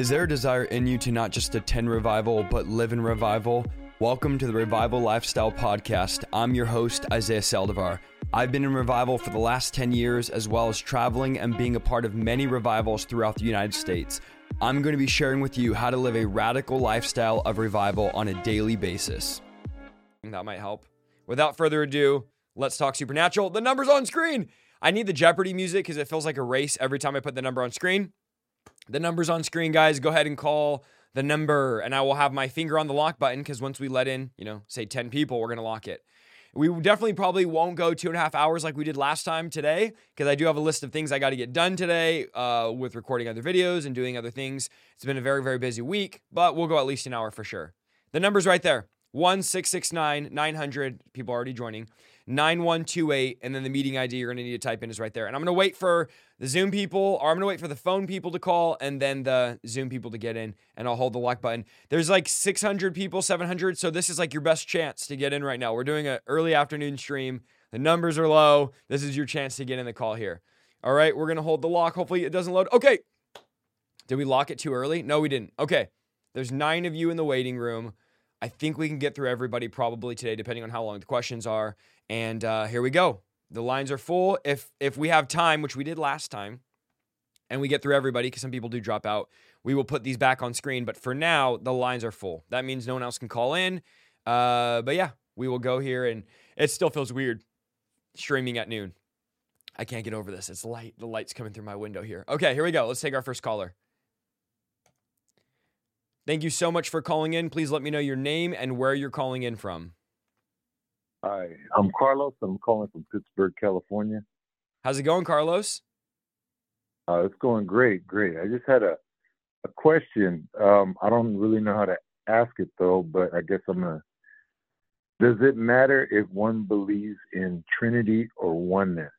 Is there a desire in you to not just attend revival, but live in revival? Welcome to the Revival Lifestyle Podcast. I'm your host, Isaiah Saldivar. I've been in revival for the last 10 years, as well as traveling and being a part of many revivals throughout the United States. I'm going to be sharing with you how to live a radical lifestyle of revival on a daily basis. That might help. Without further ado, let's talk supernatural. The number's on screen. I need the Jeopardy music because it feels like a race every time I put the number on screen. The number's on screen, guys. Go ahead and call the number, and I will have my finger on the lock button because once we let in, you know, say 10 people, we're going to lock it. We definitely probably won't go two and a half hours like we did last time today because I do have a list of things I got to get done today uh, with recording other videos and doing other things. It's been a very, very busy week, but we'll go at least an hour for sure. The number's right there 1669 900. People already joining. 9128 and then the meeting ID you're going to need to type in is right there. And I'm going to wait for the Zoom people or I'm going to wait for the phone people to call and then the Zoom people to get in and I'll hold the lock button. There's like 600 people, 700, so this is like your best chance to get in right now. We're doing an early afternoon stream. The numbers are low. This is your chance to get in the call here. All right, we're going to hold the lock. Hopefully it doesn't load. Okay. Did we lock it too early? No, we didn't. Okay. There's 9 of you in the waiting room. I think we can get through everybody probably today, depending on how long the questions are. And uh, here we go. The lines are full. If if we have time, which we did last time, and we get through everybody, because some people do drop out, we will put these back on screen. But for now, the lines are full. That means no one else can call in. Uh, but yeah, we will go here, and it still feels weird streaming at noon. I can't get over this. It's light. The light's coming through my window here. Okay, here we go. Let's take our first caller. Thank you so much for calling in. Please let me know your name and where you're calling in from. Hi, I'm Carlos. I'm calling from Pittsburg, California. How's it going, Carlos? Uh, it's going great, great. I just had a a question. Um, I don't really know how to ask it though, but I guess I'm gonna. Does it matter if one believes in Trinity or oneness?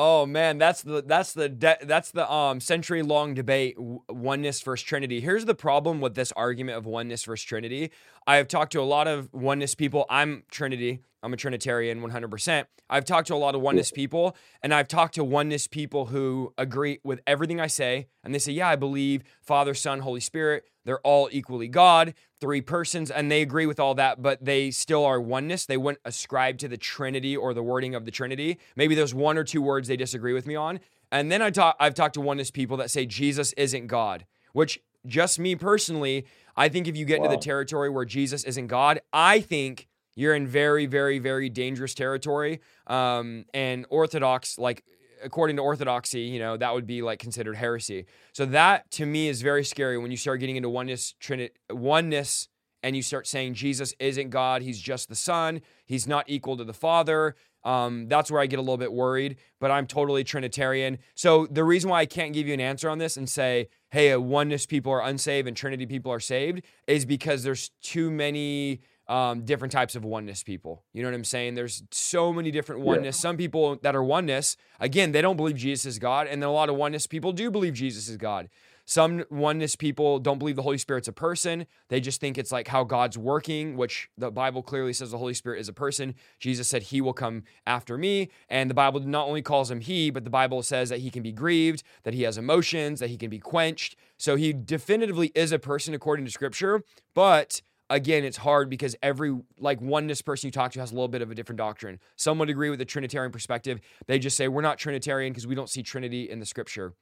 Oh man, that's the that's the de- that's the um century long debate oneness versus Trinity. Here's the problem with this argument of oneness versus Trinity. I have talked to a lot of oneness people. I'm Trinity. I'm a Trinitarian 100%. I've talked to a lot of oneness people, and I've talked to oneness people who agree with everything I say. And they say, Yeah, I believe Father, Son, Holy Spirit. They're all equally God, three persons, and they agree with all that, but they still are oneness. They wouldn't ascribe to the Trinity or the wording of the Trinity. Maybe there's one or two words they disagree with me on. And then I talk, I've talked to oneness people that say Jesus isn't God, which just me personally, I think if you get wow. into the territory where Jesus isn't God, I think you're in very, very, very dangerous territory. Um, and Orthodox, like according to Orthodoxy, you know, that would be like considered heresy. So that to me is very scary when you start getting into oneness, trinity, oneness, and you start saying Jesus isn't God, he's just the Son, he's not equal to the Father. Um, that's where I get a little bit worried, but I'm totally Trinitarian. So the reason why I can't give you an answer on this and say, hey, oneness people are unsaved and Trinity people are saved is because there's too many um, different types of oneness people. You know what I'm saying? There's so many different oneness. Yeah. Some people that are oneness, again, they don't believe Jesus is God, and then a lot of oneness people do believe Jesus is God. Some oneness people don't believe the Holy Spirit's a person. They just think it's like how God's working, which the Bible clearly says the Holy Spirit is a person. Jesus said, He will come after me. And the Bible not only calls him He, but the Bible says that He can be grieved, that He has emotions, that He can be quenched. So He definitively is a person according to Scripture. But again, it's hard because every like oneness person you talk to has a little bit of a different doctrine. Some would agree with the Trinitarian perspective. They just say we're not Trinitarian because we don't see Trinity in the scripture.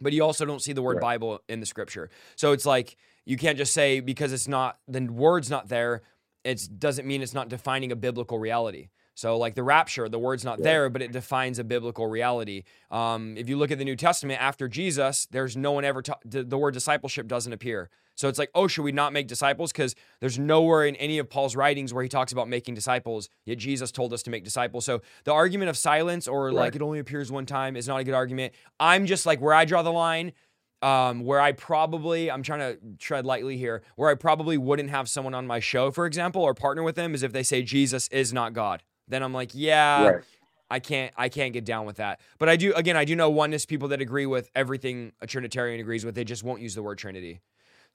But you also don't see the word right. Bible in the scripture. So it's like you can't just say because it's not the word's not there, it doesn't mean it's not defining a biblical reality. So, like the rapture, the word's not yeah. there, but it defines a biblical reality. Um, if you look at the New Testament after Jesus, there's no one ever, ta- the word discipleship doesn't appear. So it's like, oh, should we not make disciples? Because there's nowhere in any of Paul's writings where he talks about making disciples, yet Jesus told us to make disciples. So the argument of silence or right. like it only appears one time is not a good argument. I'm just like where I draw the line. Um, where I probably, I'm trying to tread lightly here, where I probably wouldn't have someone on my show, for example, or partner with them is if they say Jesus is not God then I'm like, yeah, right. I can't I can't get down with that. But I do again, I do know oneness people that agree with everything a Trinitarian agrees with. They just won't use the word Trinity.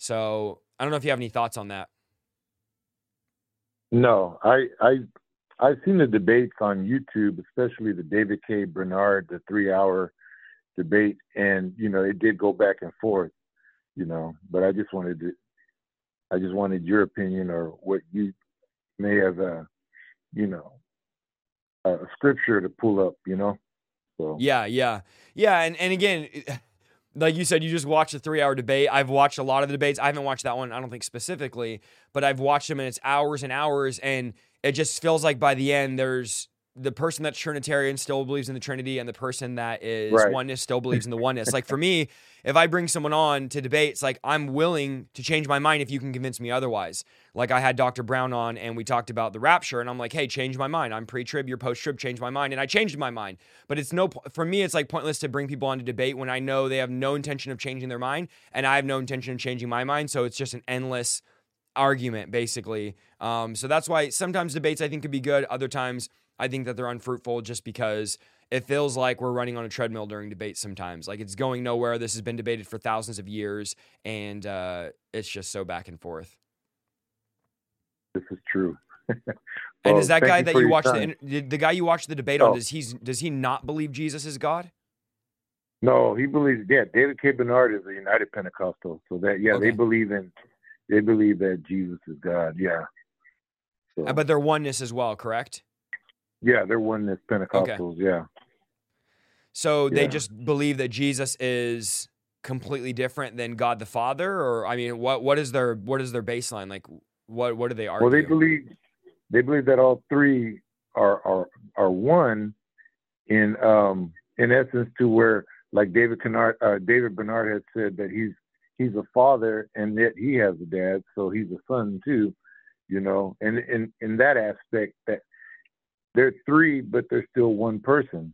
So I don't know if you have any thoughts on that. No, I I I've seen the debates on YouTube, especially the David K. Bernard, the three hour debate, and you know, it did go back and forth. you know. But I just wanted to, I just wanted your opinion or what you may have, uh, you know, a scripture to pull up, you know. So yeah, yeah, yeah, and and again. Like you said, you just watched a three hour debate. I've watched a lot of the debates. I haven't watched that one, I don't think specifically, but I've watched them and it's hours and hours. And it just feels like by the end, there's the person that's Trinitarian still believes in the Trinity, and the person that is right. oneness still believes in the oneness. like for me, if I bring someone on to debate, it's like I'm willing to change my mind if you can convince me otherwise. Like I had Dr. Brown on, and we talked about the rapture, and I'm like, hey, change my mind. I'm pre-trib, you're post-trib, change my mind, and I changed my mind. But it's no for me. It's like pointless to bring people on to debate when I know they have no intention of changing their mind, and I have no intention of changing my mind. So it's just an endless argument, basically. Um, so that's why sometimes debates I think could be good. Other times I think that they're unfruitful just because it feels like we're running on a treadmill during debates sometimes. Like it's going nowhere. This has been debated for thousands of years, and uh, it's just so back and forth. This is true. well, and is that guy you that you watched the, the guy you watched the debate oh. on? Does he does he not believe Jesus is God? No, he believes. Yeah, David K. Bernard is a United Pentecostal, so that yeah, okay. they believe in they believe that Jesus is God. Yeah. So. Uh, but they're oneness as well, correct? Yeah, they're oneness Pentecostals. Okay. Yeah. So yeah. they just believe that Jesus is completely different than God the Father, or I mean, what what is their what is their baseline? Like, what what do they argue? Well, they believe they believe that all three are are are one in um in essence to where like David Kennard, uh, David Bernard had said that he's he's a father and that he has a dad, so he's a son too, you know. And in in that aspect, that they're three, but they're still one person.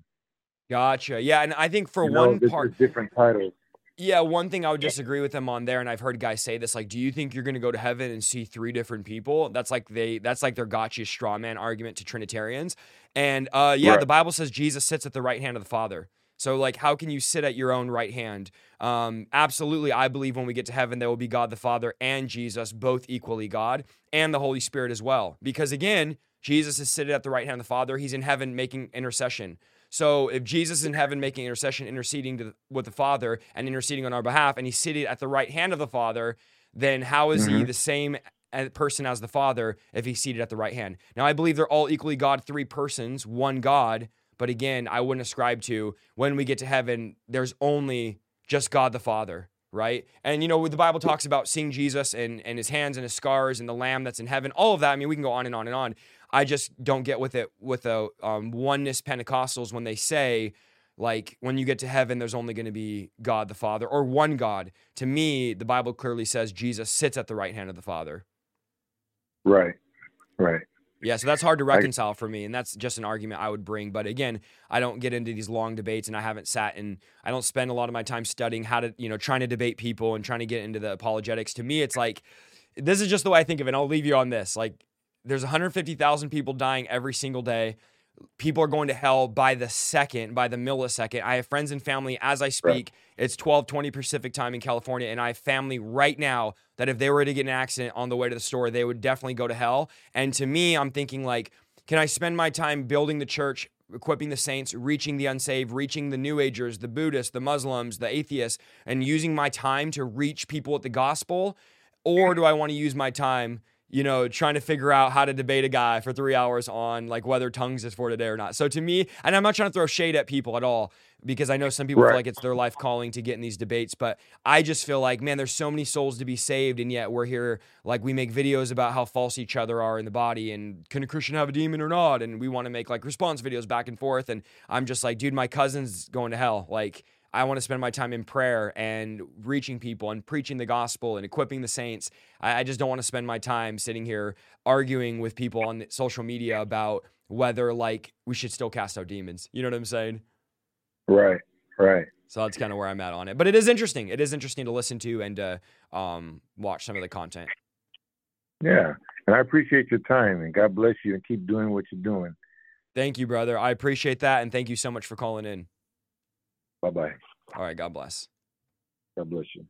Gotcha. Yeah, and I think for you know, one part, different titles. Yeah, one thing I would disagree with them on there, and I've heard guys say this, like, do you think you're gonna go to heaven and see three different people? That's like they that's like their gotcha straw man argument to Trinitarians. And uh yeah, right. the Bible says Jesus sits at the right hand of the Father. So like how can you sit at your own right hand? Um, absolutely, I believe when we get to heaven, there will be God the Father and Jesus, both equally God, and the Holy Spirit as well. Because again, Jesus is seated at the right hand of the Father. He's in heaven making intercession. So if Jesus is in heaven making intercession, interceding to, with the Father and interceding on our behalf, and he's seated at the right hand of the Father, then how is mm-hmm. he the same person as the Father if he's seated at the right hand? Now I believe they're all equally God, three persons, one God. But again, I wouldn't ascribe to when we get to heaven, there's only just God the Father right? And you know, the Bible talks about seeing Jesus and and his hands and his scars and the Lamb that's in heaven, all of that. I mean, we can go on and on and on. I just don't get with it with the um, oneness Pentecostals when they say like when you get to heaven there's only going to be God the Father or one God. To me, the Bible clearly says Jesus sits at the right hand of the Father. Right. Right. Yeah, so that's hard to reconcile for me, and that's just an argument I would bring. But again, I don't get into these long debates, and I haven't sat and I don't spend a lot of my time studying how to, you know, trying to debate people and trying to get into the apologetics. To me, it's like this is just the way I think of it. And I'll leave you on this. Like there's 150,000 people dying every single day. People are going to hell by the second, by the millisecond. I have friends and family as I speak. Right. It's 12, 20 Pacific time in California. And I have family right now that if they were to get an accident on the way to the store, they would definitely go to hell. And to me, I'm thinking like, can I spend my time building the church, equipping the saints, reaching the unsaved, reaching the New Agers, the Buddhists, the Muslims, the atheists, and using my time to reach people with the gospel? Or do I want to use my time you know, trying to figure out how to debate a guy for three hours on like whether tongues is for today or not. So to me, and I'm not trying to throw shade at people at all because I know some people right. feel like it's their life calling to get in these debates, but I just feel like, man, there's so many souls to be saved, and yet we're here like we make videos about how false each other are in the body, and can a Christian have a demon or not? And we want to make like response videos back and forth, and I'm just like, dude, my cousin's going to hell, like I want to spend my time in prayer and reaching people and preaching the gospel and equipping the saints. I, I just don't want to spend my time sitting here arguing with people on social media about whether like we should still cast out demons. You know what I'm saying? Right, right. So that's kind of where I'm at on it. But it is interesting. It is interesting to listen to and uh, um, watch some of the content. Yeah. And I appreciate your time and God bless you and keep doing what you're doing. Thank you, brother. I appreciate that. And thank you so much for calling in. Bye bye. All right. God bless. God bless you.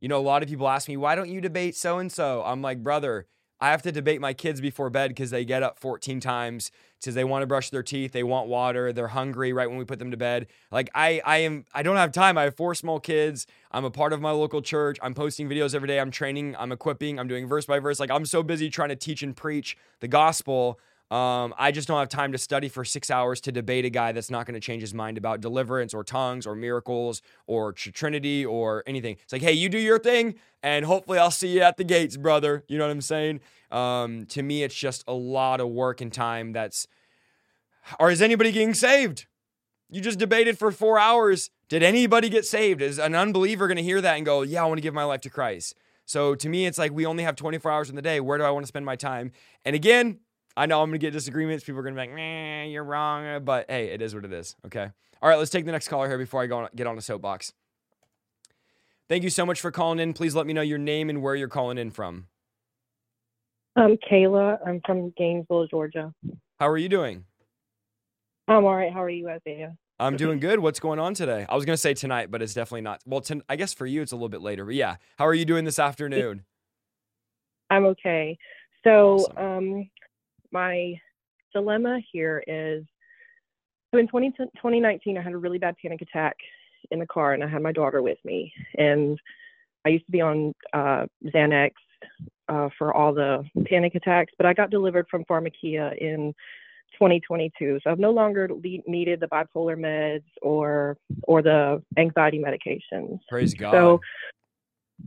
You know, a lot of people ask me, why don't you debate so and so? I'm like, brother, I have to debate my kids before bed because they get up 14 times because they want to brush their teeth, they want water, they're hungry right when we put them to bed. Like I I am I don't have time. I have four small kids. I'm a part of my local church. I'm posting videos every day. I'm training, I'm equipping, I'm doing verse by verse. Like I'm so busy trying to teach and preach the gospel um, I just don't have time to study for six hours to debate a guy that's not going to change his mind about deliverance or tongues or miracles or Trinity or anything. It's like, hey, you do your thing, and hopefully I'll see you at the gates, brother. You know what I'm saying? Um, to me, it's just a lot of work and time. That's, or is anybody getting saved? You just debated for four hours. Did anybody get saved? Is an unbeliever going to hear that and go, yeah, I want to give my life to Christ? So to me, it's like we only have 24 hours in the day. Where do I want to spend my time? And again, I know I'm gonna get disagreements. People are gonna be like, "Man, you're wrong," but hey, it is what it is. Okay. All right, let's take the next caller here before I go on, get on a soapbox. Thank you so much for calling in. Please let me know your name and where you're calling in from. I'm Kayla. I'm from Gainesville, Georgia. How are you doing? I'm all right. How are you, Isaiah? I'm doing good. What's going on today? I was gonna say tonight, but it's definitely not. Well, ten, I guess for you it's a little bit later. But yeah, how are you doing this afternoon? I'm okay. So, awesome. um, my dilemma here is so in 20, 2019, I had a really bad panic attack in the car, and I had my daughter with me. And I used to be on uh, Xanax uh, for all the panic attacks, but I got delivered from Pharmakia in 2022. So I've no longer le- needed the bipolar meds or or the anxiety medications. Praise God. So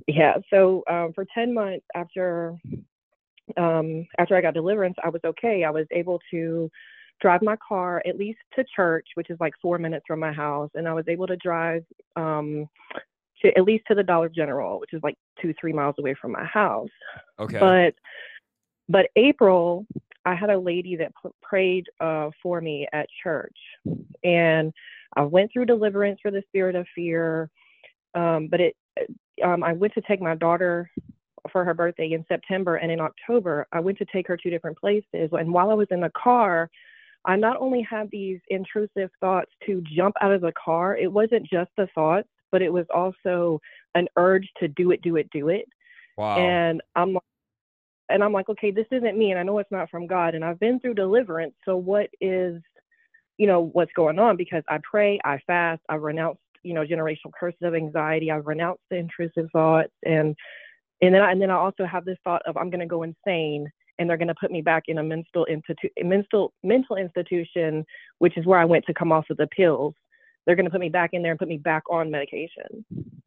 yeah, so um, for 10 months after um, after I got deliverance, I was okay. I was able to drive my car at least to church, which is like four minutes from my house, and I was able to drive um, to at least to the Dollar General, which is like two three miles away from my house. Okay. But but April, I had a lady that p- prayed uh, for me at church, and I went through deliverance for the spirit of fear. Um, but it, um, I went to take my daughter for her birthday in September and in October, I went to take her to different places. And while I was in the car, I not only had these intrusive thoughts to jump out of the car, it wasn't just the thoughts, but it was also an urge to do it, do it, do it. Wow. And I'm like, and I'm like, okay, this isn't me, and I know it's not from God, and I've been through deliverance. So what is, you know, what's going on? Because I pray, I fast, I've renounced, you know, generational curses of anxiety, I've renounced the intrusive thoughts, and and then I, and then I also have this thought of I'm going to go insane and they're going to put me back in a mental institu- mental mental institution, which is where I went to come off of the pills. They're going to put me back in there and put me back on medication.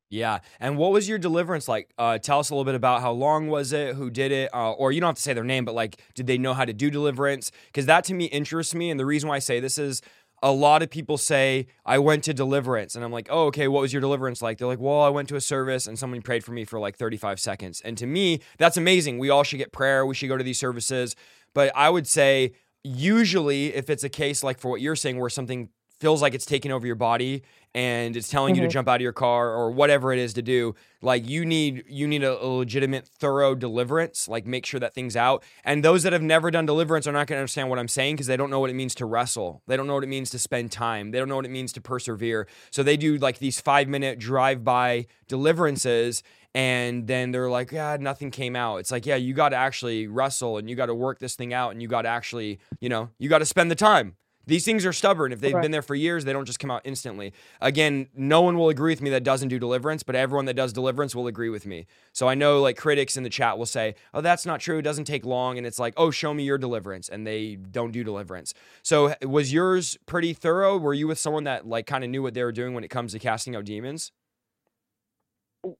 Yeah. And what was your deliverance like? Uh, tell us a little bit about how long was it, who did it, uh, or you don't have to say their name, but like, did they know how to do deliverance? Because that to me interests me. And the reason why I say this is a lot of people say, I went to deliverance. And I'm like, oh, okay, what was your deliverance like? They're like, well, I went to a service and someone prayed for me for like 35 seconds. And to me, that's amazing. We all should get prayer. We should go to these services. But I would say, usually, if it's a case like for what you're saying, where something feels like it's taking over your body and it's telling mm-hmm. you to mm-hmm. jump out of your car or whatever it is to do like you need you need a, a, legitimate thorough deliverance like make sure that thing's out and those that have never done deliverance are not going to understand what i'm saying because they don't know what it means to wrestle they don't know what it means to spend time they don't know what it means to persevere so they do like these five minute drive by deliverances and then they're like, yeah, nothing came out. It's like, yeah, you got to actually wrestle and you got to work this thing out and you got to actually, you know, you got to spend the time. These things are stubborn. If they've been there for years, they don't just come out instantly. Again, no one will agree with me that doesn't do deliverance, but everyone that does deliverance will agree with me. So I know like critics in the chat will say, "Oh, that's not true. It doesn't take long." And it's like, "Oh, show me your deliverance." And they don't do deliverance. So was yours pretty thorough? Were you with someone that like kind of knew what they were doing when it comes to casting out demons?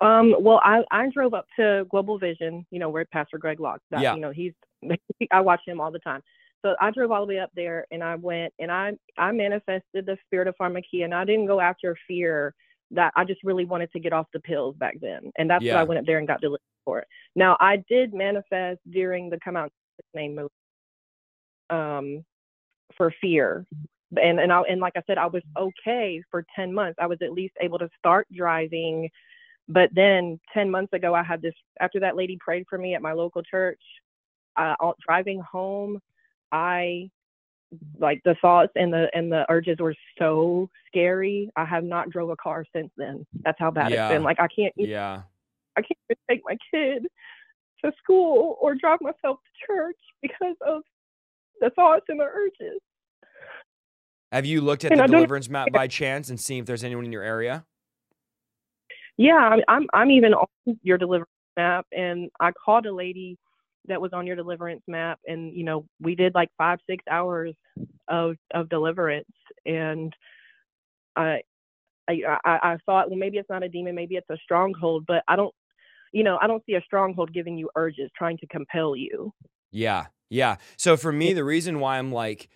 Um, well, I, I drove up to Global Vision, you know, where Pastor Greg Locke, that, yeah. you know, he's, I watch him all the time. So I drove all the way up there and I went and I I manifested the spirit of pharmakia and I didn't go after fear that I just really wanted to get off the pills back then. And that's yeah. what I went up there and got delivered for. It. Now I did manifest during the come out name movie um for fear. And and I and like I said, I was okay for ten months. I was at least able to start driving. But then ten months ago I had this after that lady prayed for me at my local church, uh, driving home I like the thoughts and the and the urges were so scary. I have not drove a car since then. That's how bad yeah. it's been. Like I can't. Yeah. I can't even take my kid to school or drive myself to church because of the thoughts and the urges. Have you looked at And the I deliverance map by chance and seen if there's anyone in your area? Yeah, I'm I'm, I'm even on your deliverance map, and I called a lady that was on your deliverance map, and you know we did like five six hours of of deliverance, and I I I, thought well maybe it's not a demon, maybe it's a stronghold, but I don't you know I don't see a stronghold giving you urges trying to compel you. Yeah. Yeah. So for me, the reason why I'm like,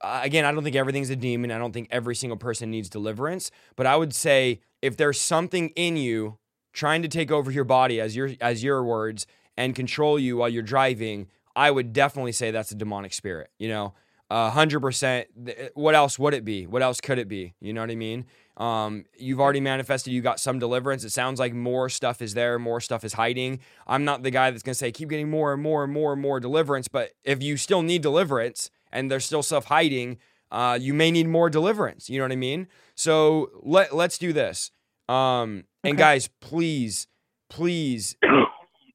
uh, again, I don't think everything's a demon. I don't think every single person needs deliverance. But I would say if there's something in you trying to take over your body, as your as your words, and control you while you're driving, I would definitely say that's a demonic spirit. You know, a hundred percent. What else would it be? What else could it be? You know what I mean? Um, you've already manifested. You got some deliverance. It sounds like more stuff is there. More stuff is hiding. I'm not the guy that's gonna say keep getting more and more and more and more deliverance. But if you still need deliverance and there's still stuff hiding, uh, you may need more deliverance. You know what I mean? So let let's do this. Um, and guys, please, please,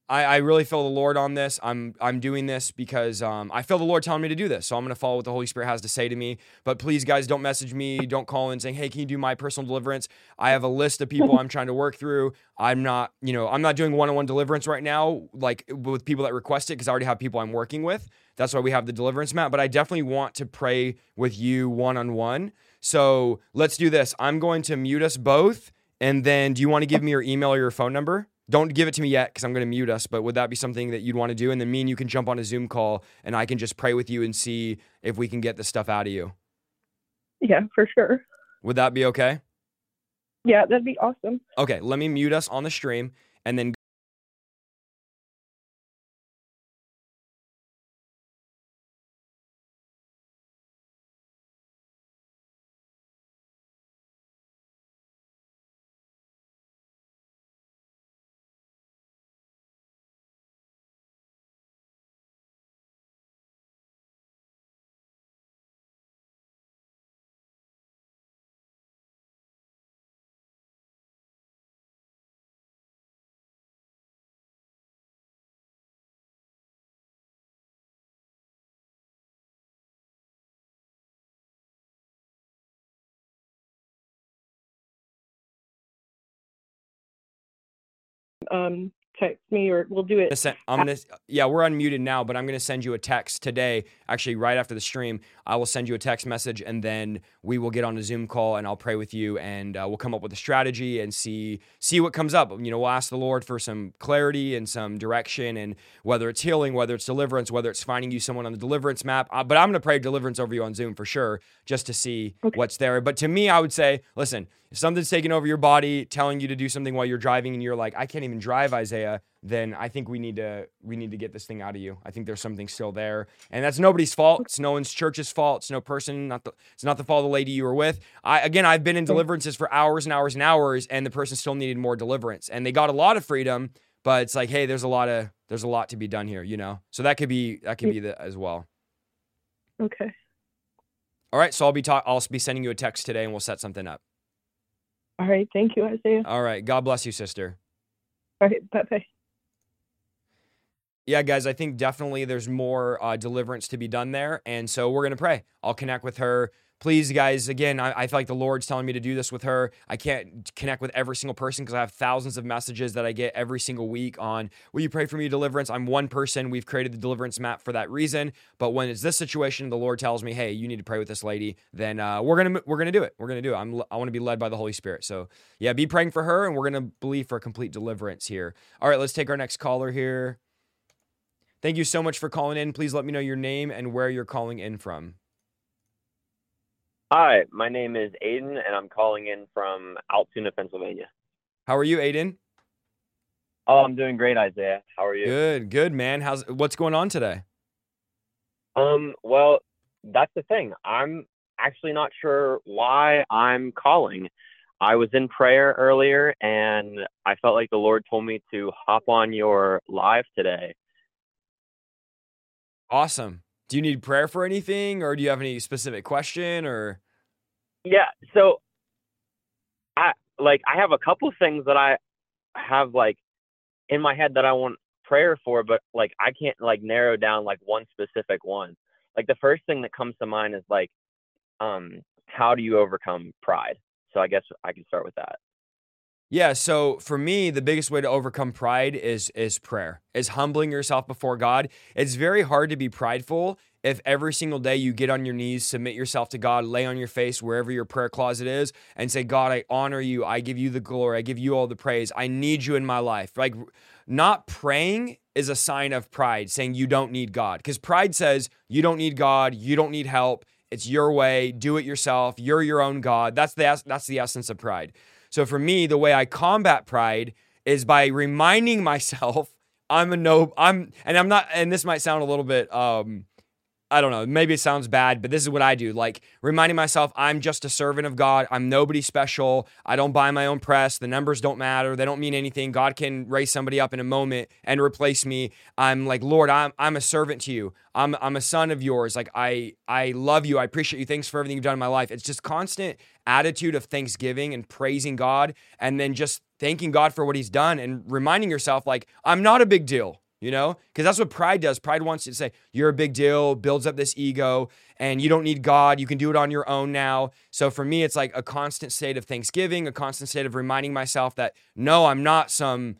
I, I really feel the Lord on this. I'm I'm doing this because um, I feel the Lord telling me to do this. So I'm going to follow what the Holy Spirit has to say to me. But please, guys, don't message me. Don't call in saying, "Hey, can you do my personal deliverance?" I have a list of people I'm trying to work through. I'm not, you know, I'm not doing one-on-one deliverance right now, like with people that request it, because I already have people I'm working with. That's why we have the deliverance map. But I definitely want to pray with you one-on-one. So let's do this. I'm going to mute us both, and then do you want to give me your email or your phone number? Don't give it to me yet because I'm going to mute us. But would that be something that you'd want to do? And then me and you can jump on a Zoom call, and I can just pray with you and see if we can get this stuff out of you. Yeah, for sure. Would that be okay? Yeah, that'd be awesome. Okay, let me mute us on the stream, and then Um, text me or we'll do it. I'm gonna yeah we're unmuted now, but I'm gonna send you a text today. Actually, right after the stream, I will send you a text message, and then we will get on a Zoom call, and I'll pray with you, and uh, we'll come up with a strategy and see see what comes up. You know, we'll ask the Lord for some clarity and some direction, and whether it's healing, whether it's deliverance, whether it's finding you someone on the deliverance map. Uh, but I'm gonna pray deliverance over you on Zoom for sure, just to see Okay. what's there. But to me, I would say, listen, if something's taking over your body, telling you to do something while you're driving, and you're like, I can't even drive, Isaiah, then I think we need to we need to get this thing out of you. I think there's something still there, and that's nobody's fault. It's no one's church's fault. It's no person. Not the. It's not the fault of the lady you were with. I again, I've been in deliverances for hours and hours and hours, and the person still needed more deliverance, and they got a lot of freedom, but it's like, hey, there's a lot of there's a lot to be done here, you know. So that could be that could mm. be the as well. Okay. All right, so I'll be talk. I'll be sending you a text today, and we'll set something up. All right. Thank you, Isaiah. All right, God bless you, sister. All right. Bye bye. Yeah, guys, I think definitely there's more uh, deliverance to be done there. And so we're going to pray. I'll connect with her. Please, guys, again, I, I feel like the Lord's telling me to do this with her. I can't connect with every single person because I have thousands of messages that I get every single week on, will you pray for me, deliverance? I'm one person. We've created the deliverance map for that reason. But when it's this situation, the Lord tells me, hey, you need to pray with this lady, then uh, we're going to we're gonna do it. We're going to do it. I'm, I want to be led by the Holy Spirit. So, yeah, be praying for her, and we're going to believe for complete deliverance here. All right, let's take our next caller here. Thank you so much for calling in. Please let me know your name and where you're calling in from. Hi, my name is Aiden, and I'm calling in from Altoona, Pennsylvania. How are you, Aiden? Oh, I'm doing great, Isaiah. How are you? Good, good, man. How's what's going on today? Um, well, that's the thing. I'm actually not sure why I'm calling. I was in prayer earlier, and I felt like the Lord told me to hop on your live today. Awesome. Do you need prayer for anything, or do you have any specific question, or Yeah, so I like I have a couple things that I have like in my head that I want prayer for, but like I can't like narrow down like one specific one. Like the first thing that comes to mind is like, um, how do you overcome pride? So I guess I can start with that. Yeah, so for me, the biggest way to overcome pride is is prayer. Is humbling yourself before God. It's very hard to be prideful if every single day you get on your knees, submit yourself to God, lay on your face wherever your prayer closet is, and say, God, I honor you. I give you the glory. I give you all the praise. I need you in my life. Like, not praying is a sign of pride, saying you don't need God. Because pride says you don't need God, you don't need help. It's your way. Do it yourself. You're your own God. That's the that's the essence of pride. So for me, the way I combat pride is by reminding myself I'm a no. I'm and I'm not. And this might sound a little bit um I don't know, maybe it sounds bad, but this is what I do. Like reminding myself I'm just a servant of God. I'm nobody special. I don't buy my own press. The numbers don't matter. They don't mean anything. God can raise somebody up in a moment and replace me. I'm like, Lord, I'm I'm a servant to you. I'm I'm a son of yours. Like I I love you. I appreciate you. Thanks for everything you've done in my life. It's just constant attitude of thanksgiving and praising God and then just thanking God for what he's done and reminding yourself like I'm not a big deal you know? Because that's what pride does. Pride wants you to say, you're a big deal, builds up this ego, and you don't need God. You can do it on your own now. So for me, it's like a constant state of thanksgiving, a constant state of reminding myself that no, I'm not some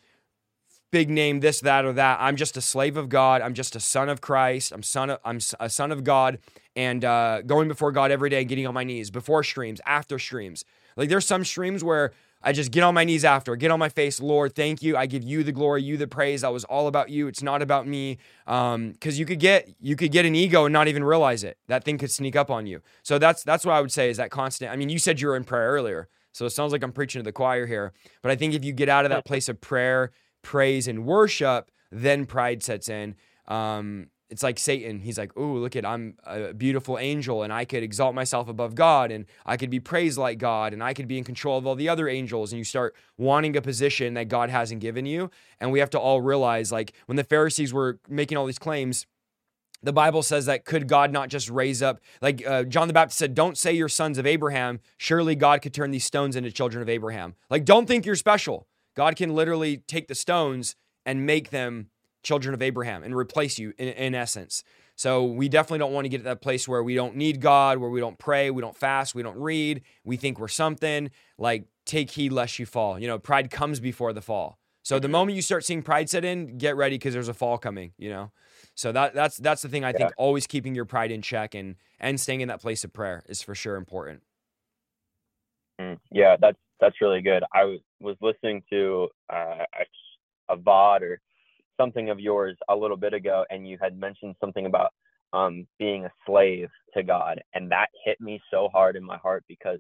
big name, this, that, or that. I'm just a slave of God. I'm just a son of Christ. I'm son of I'm a son of God, and uh, going before God every day, getting on my knees before streams, after streams. Like there's some streams where I just get on my knees after, get on my face, Lord, thank you. I give you the glory, you the praise. That was all about you. It's not about me. Um, because you could get you could get an ego and not even realize it. That thing could sneak up on you. So that's that's what I would say is that constant. I mean, you said you were in prayer earlier, so it sounds like I'm preaching to the choir here. But I think if you get out of that place of prayer, praise, and worship, then pride sets in. Um, it's like Satan. He's like, "Ooh, look at I'm a beautiful angel, and I could exalt myself above God, and I could be praised like God, and I could be in control of all the other angels." And you start wanting a position that God hasn't given you. And we have to all realize, like when the Pharisees were making all these claims, the Bible says that could God not just raise up, like uh, John the Baptist said, "Don't say you're sons of Abraham. Surely God could turn these stones into children of Abraham." Like, don't think you're special. God can literally take the stones and make them children of Abraham and replace you in, in essence. So we definitely don't want to get to that place where we don't need God, where we don't pray, we don't fast, we don't read, we think we're something. Like take heed lest you fall. You know, pride comes before the fall. So the mm-hmm. moment you start seeing pride set in, get ready because there's a fall coming. You know, so that that's that's the thing I yeah. think. Always keeping your pride in check and and staying in that place of prayer is for sure important. Mm, yeah, that's that's really good. I was was listening to uh, a, a VOD or something of yours a little bit ago, and you had mentioned something about um, being a slave to God, and that hit me so hard in my heart because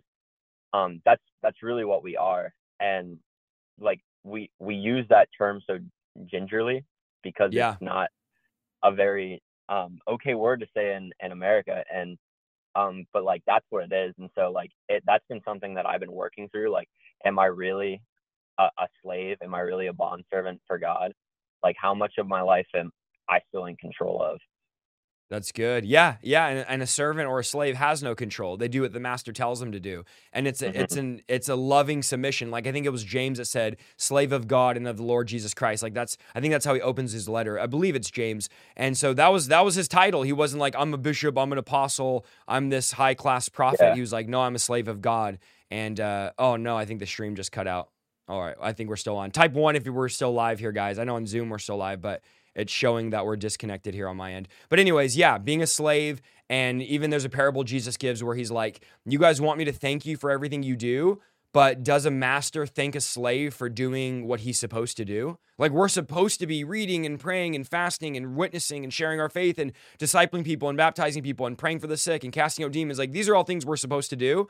um, that's that's really what we are, and like we we use that term so gingerly because yeah. it's not a very um, okay word to say in in America, and um, but like that's what it is, and so like it that's been something that I've been working through. Like, am I really a, a slave? Am I really a bond servant for God? Like how much of my life am I still in control of? That's good. Yeah, yeah. And, and, a servant or a slave has no control. They do what the master tells them to do, and it's a, mm-hmm. it's an it's a loving submission. Like I think it was James that said, "Slave of God and of the Lord Jesus Christ." Like that's I think that's how he opens his letter. I believe it's James, and so that was that was his title. He wasn't like I'm a bishop, I'm an apostle, I'm this high class prophet. Yeah. He was like, No, I'm a slave of God. And uh, oh no, I think the stream just cut out. All right, I think we're still on. Type one if we're still live here, guys. I know on Zoom we're still live, but it's showing that we're disconnected here on my end. But, anyways, yeah, being a slave, and even there's a parable Jesus gives where he's like, You guys want me to thank you for everything you do, but does a master thank a slave for doing what he's supposed to do? Like, we're supposed to be reading and praying and fasting and witnessing and sharing our faith and discipling people and baptizing people and praying for the sick and casting out demons. Like, these are all things we're supposed to do.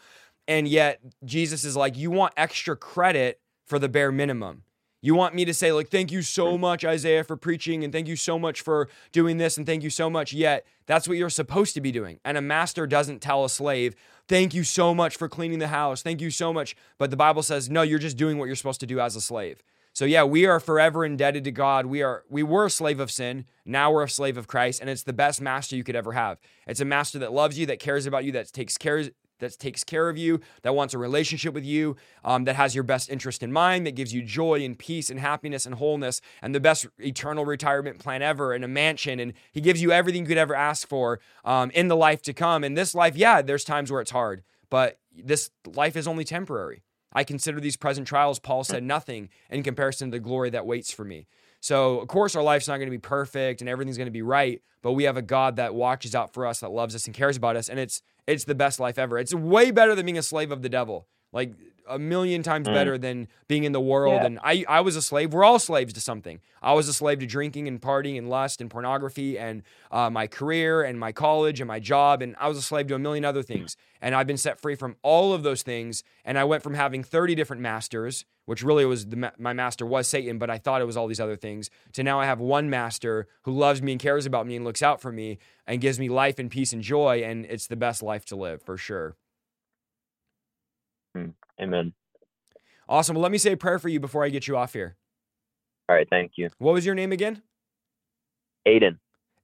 And yet, Jesus is like, You want extra credit for the bare minimum. You want me to say, like, thank you so much, Isaiah, for preaching, and thank you so much for doing this, and thank you so much. Yet, that's what you're supposed to be doing. And a master doesn't tell a slave, thank you so much for cleaning the house. Thank you so much. But the Bible says, no, you're just doing what you're supposed to do as a slave. So yeah, we are forever indebted to God. We are we were a slave of sin. Now we're a slave of Christ, and it's the best master you could ever have. It's a master that loves you, that cares about you, that takes care that takes care of you, that wants a relationship with you, um, that has your best interest in mind, that gives you joy and peace and happiness and wholeness and the best eternal retirement plan ever and a mansion. And He gives you everything you could ever ask for um, in the life to come. In this life, yeah, there's times where it's hard, but this life is only temporary. I consider these present trials, Paul said, nothing in comparison to the glory that waits for me. So, of course, our life's not going to be perfect and everything's going to be right, but we have a God that watches out for us, that loves us and cares about us, and it's it's the best life ever. It's way better than being a slave of the devil. Like a million times mm. better than being in the world. Yeah. And I, I was a slave. We're all slaves to something. I was a slave to drinking and partying and lust and pornography and uh, my career and my college and my job. And I was a slave to a million other things. And I've been set free from all of those things. And I went from having 30 different masters, which really was the, my master was Satan, but I thought it was all these other things, to now I have one master who loves me and cares about me and looks out for me and gives me life and peace and joy. And it's the best life to live for sure. Hmm. Amen. Awesome. Well, let me say a prayer for you before I get you off here. All right. Thank you. What was your name again? Aiden.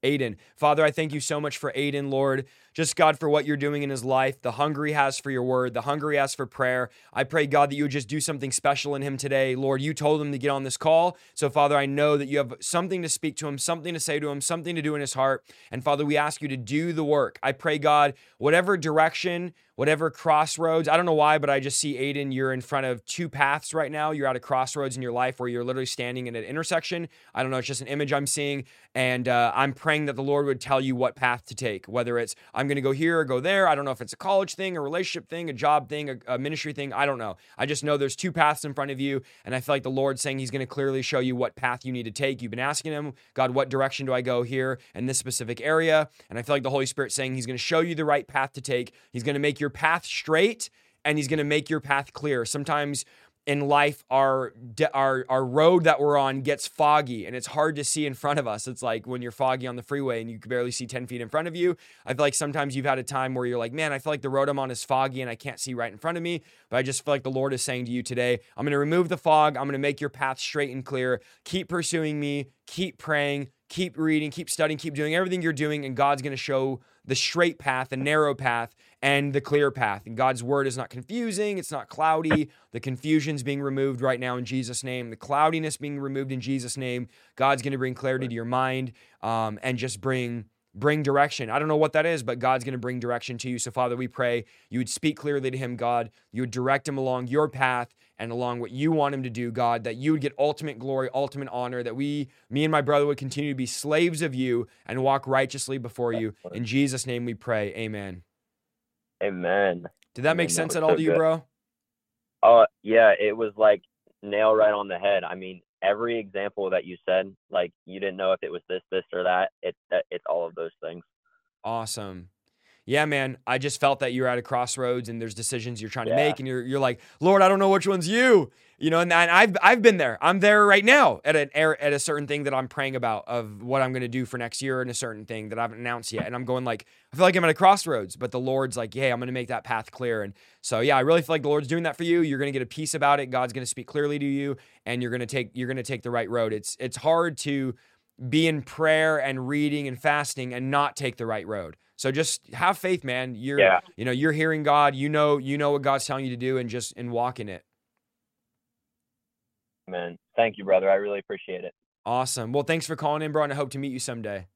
Aiden. Father, I thank you so much for Aiden, Lord. Just God for what you're doing in his life, the hunger he has for your word, the hunger he has for prayer. I pray, God, that you would just do something special in him today. Lord, you told him to get on this call. So, Father, I know that you have something to speak to him, something to say to him, something to do in his heart. And, Father, we ask you to do the work. I pray, God, whatever direction whatever crossroads. I don't know why, but I just see Aiden, you're in front of two paths right now. You're at a crossroads in your life where you're literally standing in an intersection. I don't know, it's just an image I'm seeing. And uh, I'm praying that the Lord would tell you what path to take, whether it's I'm going to go here or go there. I don't know if it's a college thing, a relationship thing, a job thing, a, a ministry thing. I don't know. I just know there's two paths in front of you. And I feel like the Lord's saying He's going to clearly show you what path you need to take. You've been asking Him, God, what direction do I go here in this specific area? And I feel like the Holy Spirit saying He's going to show you the right path to take. He's going to make your path straight straight and he's going to make your path clear. Sometimes in life our our our road that we're on gets foggy and it's hard to see in front of us. It's like when you're foggy on the freeway and you can barely see 10 feet in front of you. I feel like sometimes you've had a time where you're like, man, I feel like the road I'm on is foggy and I can't see right in front of me. But I just feel like the Lord is saying to you today, I'm going to remove the fog. I'm going to make your path straight and clear. Keep pursuing me. Keep praying. Keep reading. Keep studying. Keep doing everything you're doing. And God's going to show the straight path, the narrow path, and the clear path. And God's word is not confusing, it's not cloudy. The confusion's being removed right now in Jesus' name, the cloudiness being removed in Jesus' name. God's going to bring clarity to your mind um, and just bring bring direction. I don't know what that is, but God's going to bring direction to you. So, Father, we pray you would speak clearly to him, God. You would direct him along your path and along what you want him to do, God, that you would get ultimate glory, ultimate honor, that we, me and my brother, would continue to be slaves of you and walk righteously before you. In Jesus' name we pray. Amen. Amen. Did that make sense at all so to you, good. bro? Oh, uh, yeah, it was like nail right on the head. I mean, every example that you said, like you didn't know if it was this, this, or that. It's it's all of those things. Awesome. Yeah, man. I just felt that you're at a crossroads and there's decisions you're trying yeah. to make, and you're you're like, Lord, I don't know which one's you. You know, and, and I've I've been there. I'm there right now at an er, at a certain thing that I'm praying about of what I'm going to do for next year and a certain thing that I haven't announced yet. And I'm going like, I feel like I'm at a crossroads, but the Lord's like, hey, I'm going to make that path clear. And so yeah, I really feel like the Lord's doing that for you. You're going to get a peace about it. God's going to speak clearly to you, and you're going to take you're going to take the right road. It's it's hard to be in prayer and reading and fasting and not take the right road. So just have faith, man. You're yeah. you know, you're hearing God, you know, you know what God's telling you to do and just and walk in it. Man, thank you, brother. I really appreciate it. Awesome. Well, thanks for calling in, bro, and I hope to meet you someday.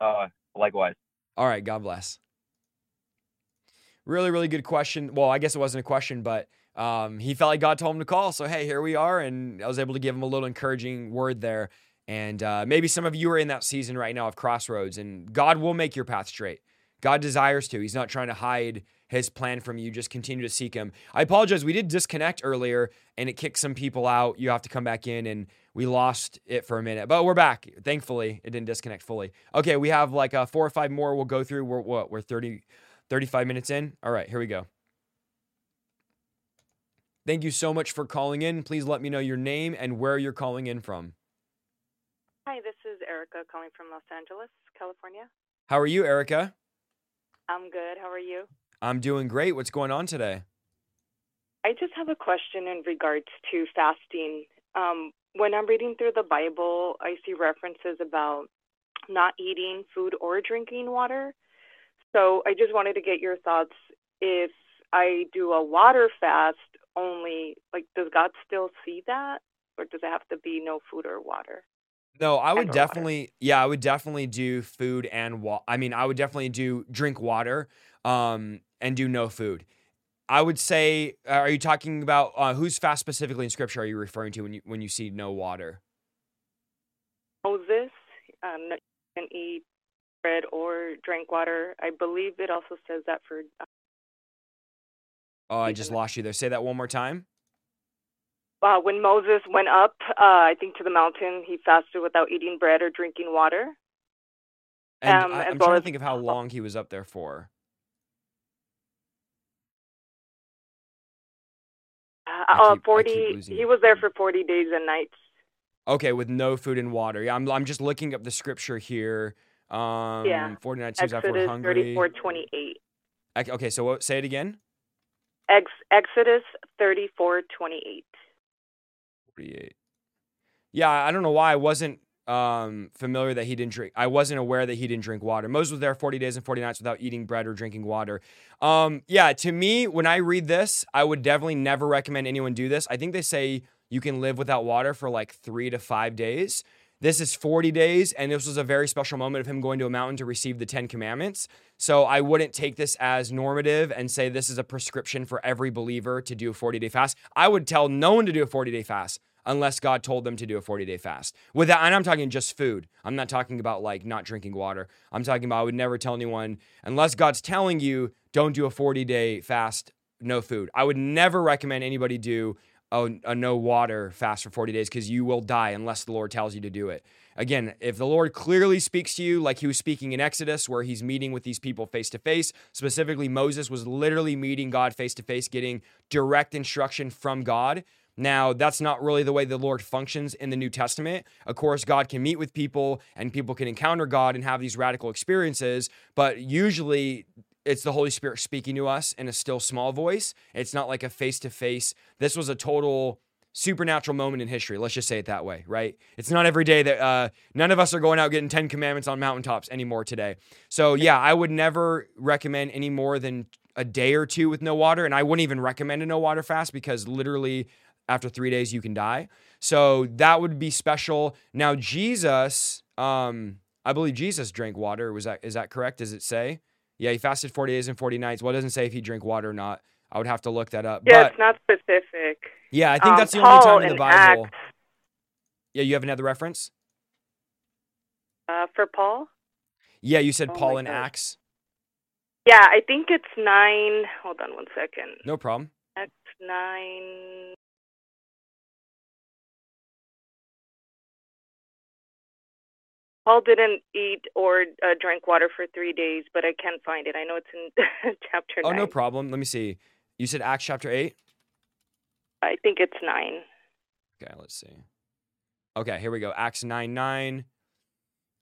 Uh, likewise. All right, God bless. Really, really good question. Well, I guess it wasn't a question, but um, he felt like God told him to call. So, hey, here we are. And I was able to give him a little encouraging word there. And uh, maybe some of you are in that season right now of crossroads, and God will make your path straight. God desires to. He's not trying to hide his plan from you. Just continue to seek him. I apologize. We did disconnect earlier and it kicked some people out. You have to come back in and we lost it for a minute, but we're back. Thankfully, it didn't disconnect fully. Okay, we have like uh, four or five more we'll go through. We're what? We're 30, 35 minutes in. All right, here we go. Thank you so much for calling in. Please let me know your name and where you're calling in from. Hi, this is Erica calling from Los Angeles, California. How are you, Erica? I'm good. How are you? I'm doing great. What's going on today? I just have a question in regards to fasting. Um, when I'm reading through the Bible, I see references about not eating food or drinking water. So I just wanted to get your thoughts if I do a water fast only, like, does God still see that? Or does it have to be no food or water? No, I would And or water? definitely, yeah, I would definitely do food and water. I mean, I would definitely do drink water, um, and do no food. I would say, uh, are you talking about uh, who's fast specifically in Scripture? Are you referring to when you when you see no water? Moses um, that you can eat bread or drink water. I believe it also says that for uh, Oh, I just lost you there. Say that one more time. Uh, when Moses went up, uh, I think to the mountain, he fasted without eating bread or drinking water. And Um, I, I'm well trying to think of how long he was up there for. Uh, uh, keep- forty. He was there for forty days and nights. Okay, with no food and water. Yeah, I'm I'm just looking up the scripture here. Um, Yeah. 49 seems like we're Exodus hungry. thirty-four twenty-eight. Okay, so what, say it again. Ex- Exodus thirty-four twenty-eight. 48. Yeah, I don't know why I wasn't um, familiar that he didn't drink. I wasn't aware that he didn't drink water. Moses was there 40 days and 40 nights without eating bread or drinking water. Um, yeah, to me, when I read this, I would definitely never recommend anyone do this. I think they say you can live without water for like three to five days. This is 40 days, and this was a very special moment of him going to a mountain to receive the Ten Commandments. So I wouldn't take this as normative and say this is a prescription for every believer to do a 40 day fast. I would tell no one to do a 40 day fast unless God told them to do a 40 day fast. With that, and I'm talking just food. I'm not talking about like not drinking water. I'm talking about I would never tell anyone unless God's telling you don't do a 40 day fast, no food. I would never recommend anybody do a, a no water fast for 40 days because you will die unless the Lord tells you to do it. Again, if the Lord clearly speaks to you, like he was speaking in Exodus, where he's meeting with these people face to face, specifically Moses was literally meeting God face to face, getting direct instruction from God. Now, that's not really the way the Lord functions in the New Testament. Of course, God can meet with people and people can encounter God and have these radical experiences, but usually it's the Holy Spirit speaking to us in a still small voice. It's not like a face to face. This was a total supernatural moment in history. Let's just say it that way, right? It's not every day that uh, none of us are going out getting 10 commandments on mountaintops anymore today. So, yeah, I would never recommend any more than a day or two with no water. And I wouldn't even recommend a no water fast because literally after three days you can die. So that would be special. Now, Jesus, um, I believe Jesus drank water. Was that is that correct? Does it say? Yeah, he fasted 40 days and 40 nights. Well, it doesn't say if he drank water or not. I would have to look that up. Yeah, but it's not specific. yeah, I think Um, that's the Paul only time in the Bible. Acts, Yeah, you have another reference? uh, for Paul. Yeah, you said Oh Paul in God. Acts. Yeah, I think it's nine. Hold on one second. No problem. Acts nine. Paul didn't eat or uh, drink water for three days, but I can't find it. I know it's in chapter Oh, nine. no problem. Let me see. You said Acts chapter 8? I think it's nine. Okay, let's see. Okay, here we go. Acts 9 9.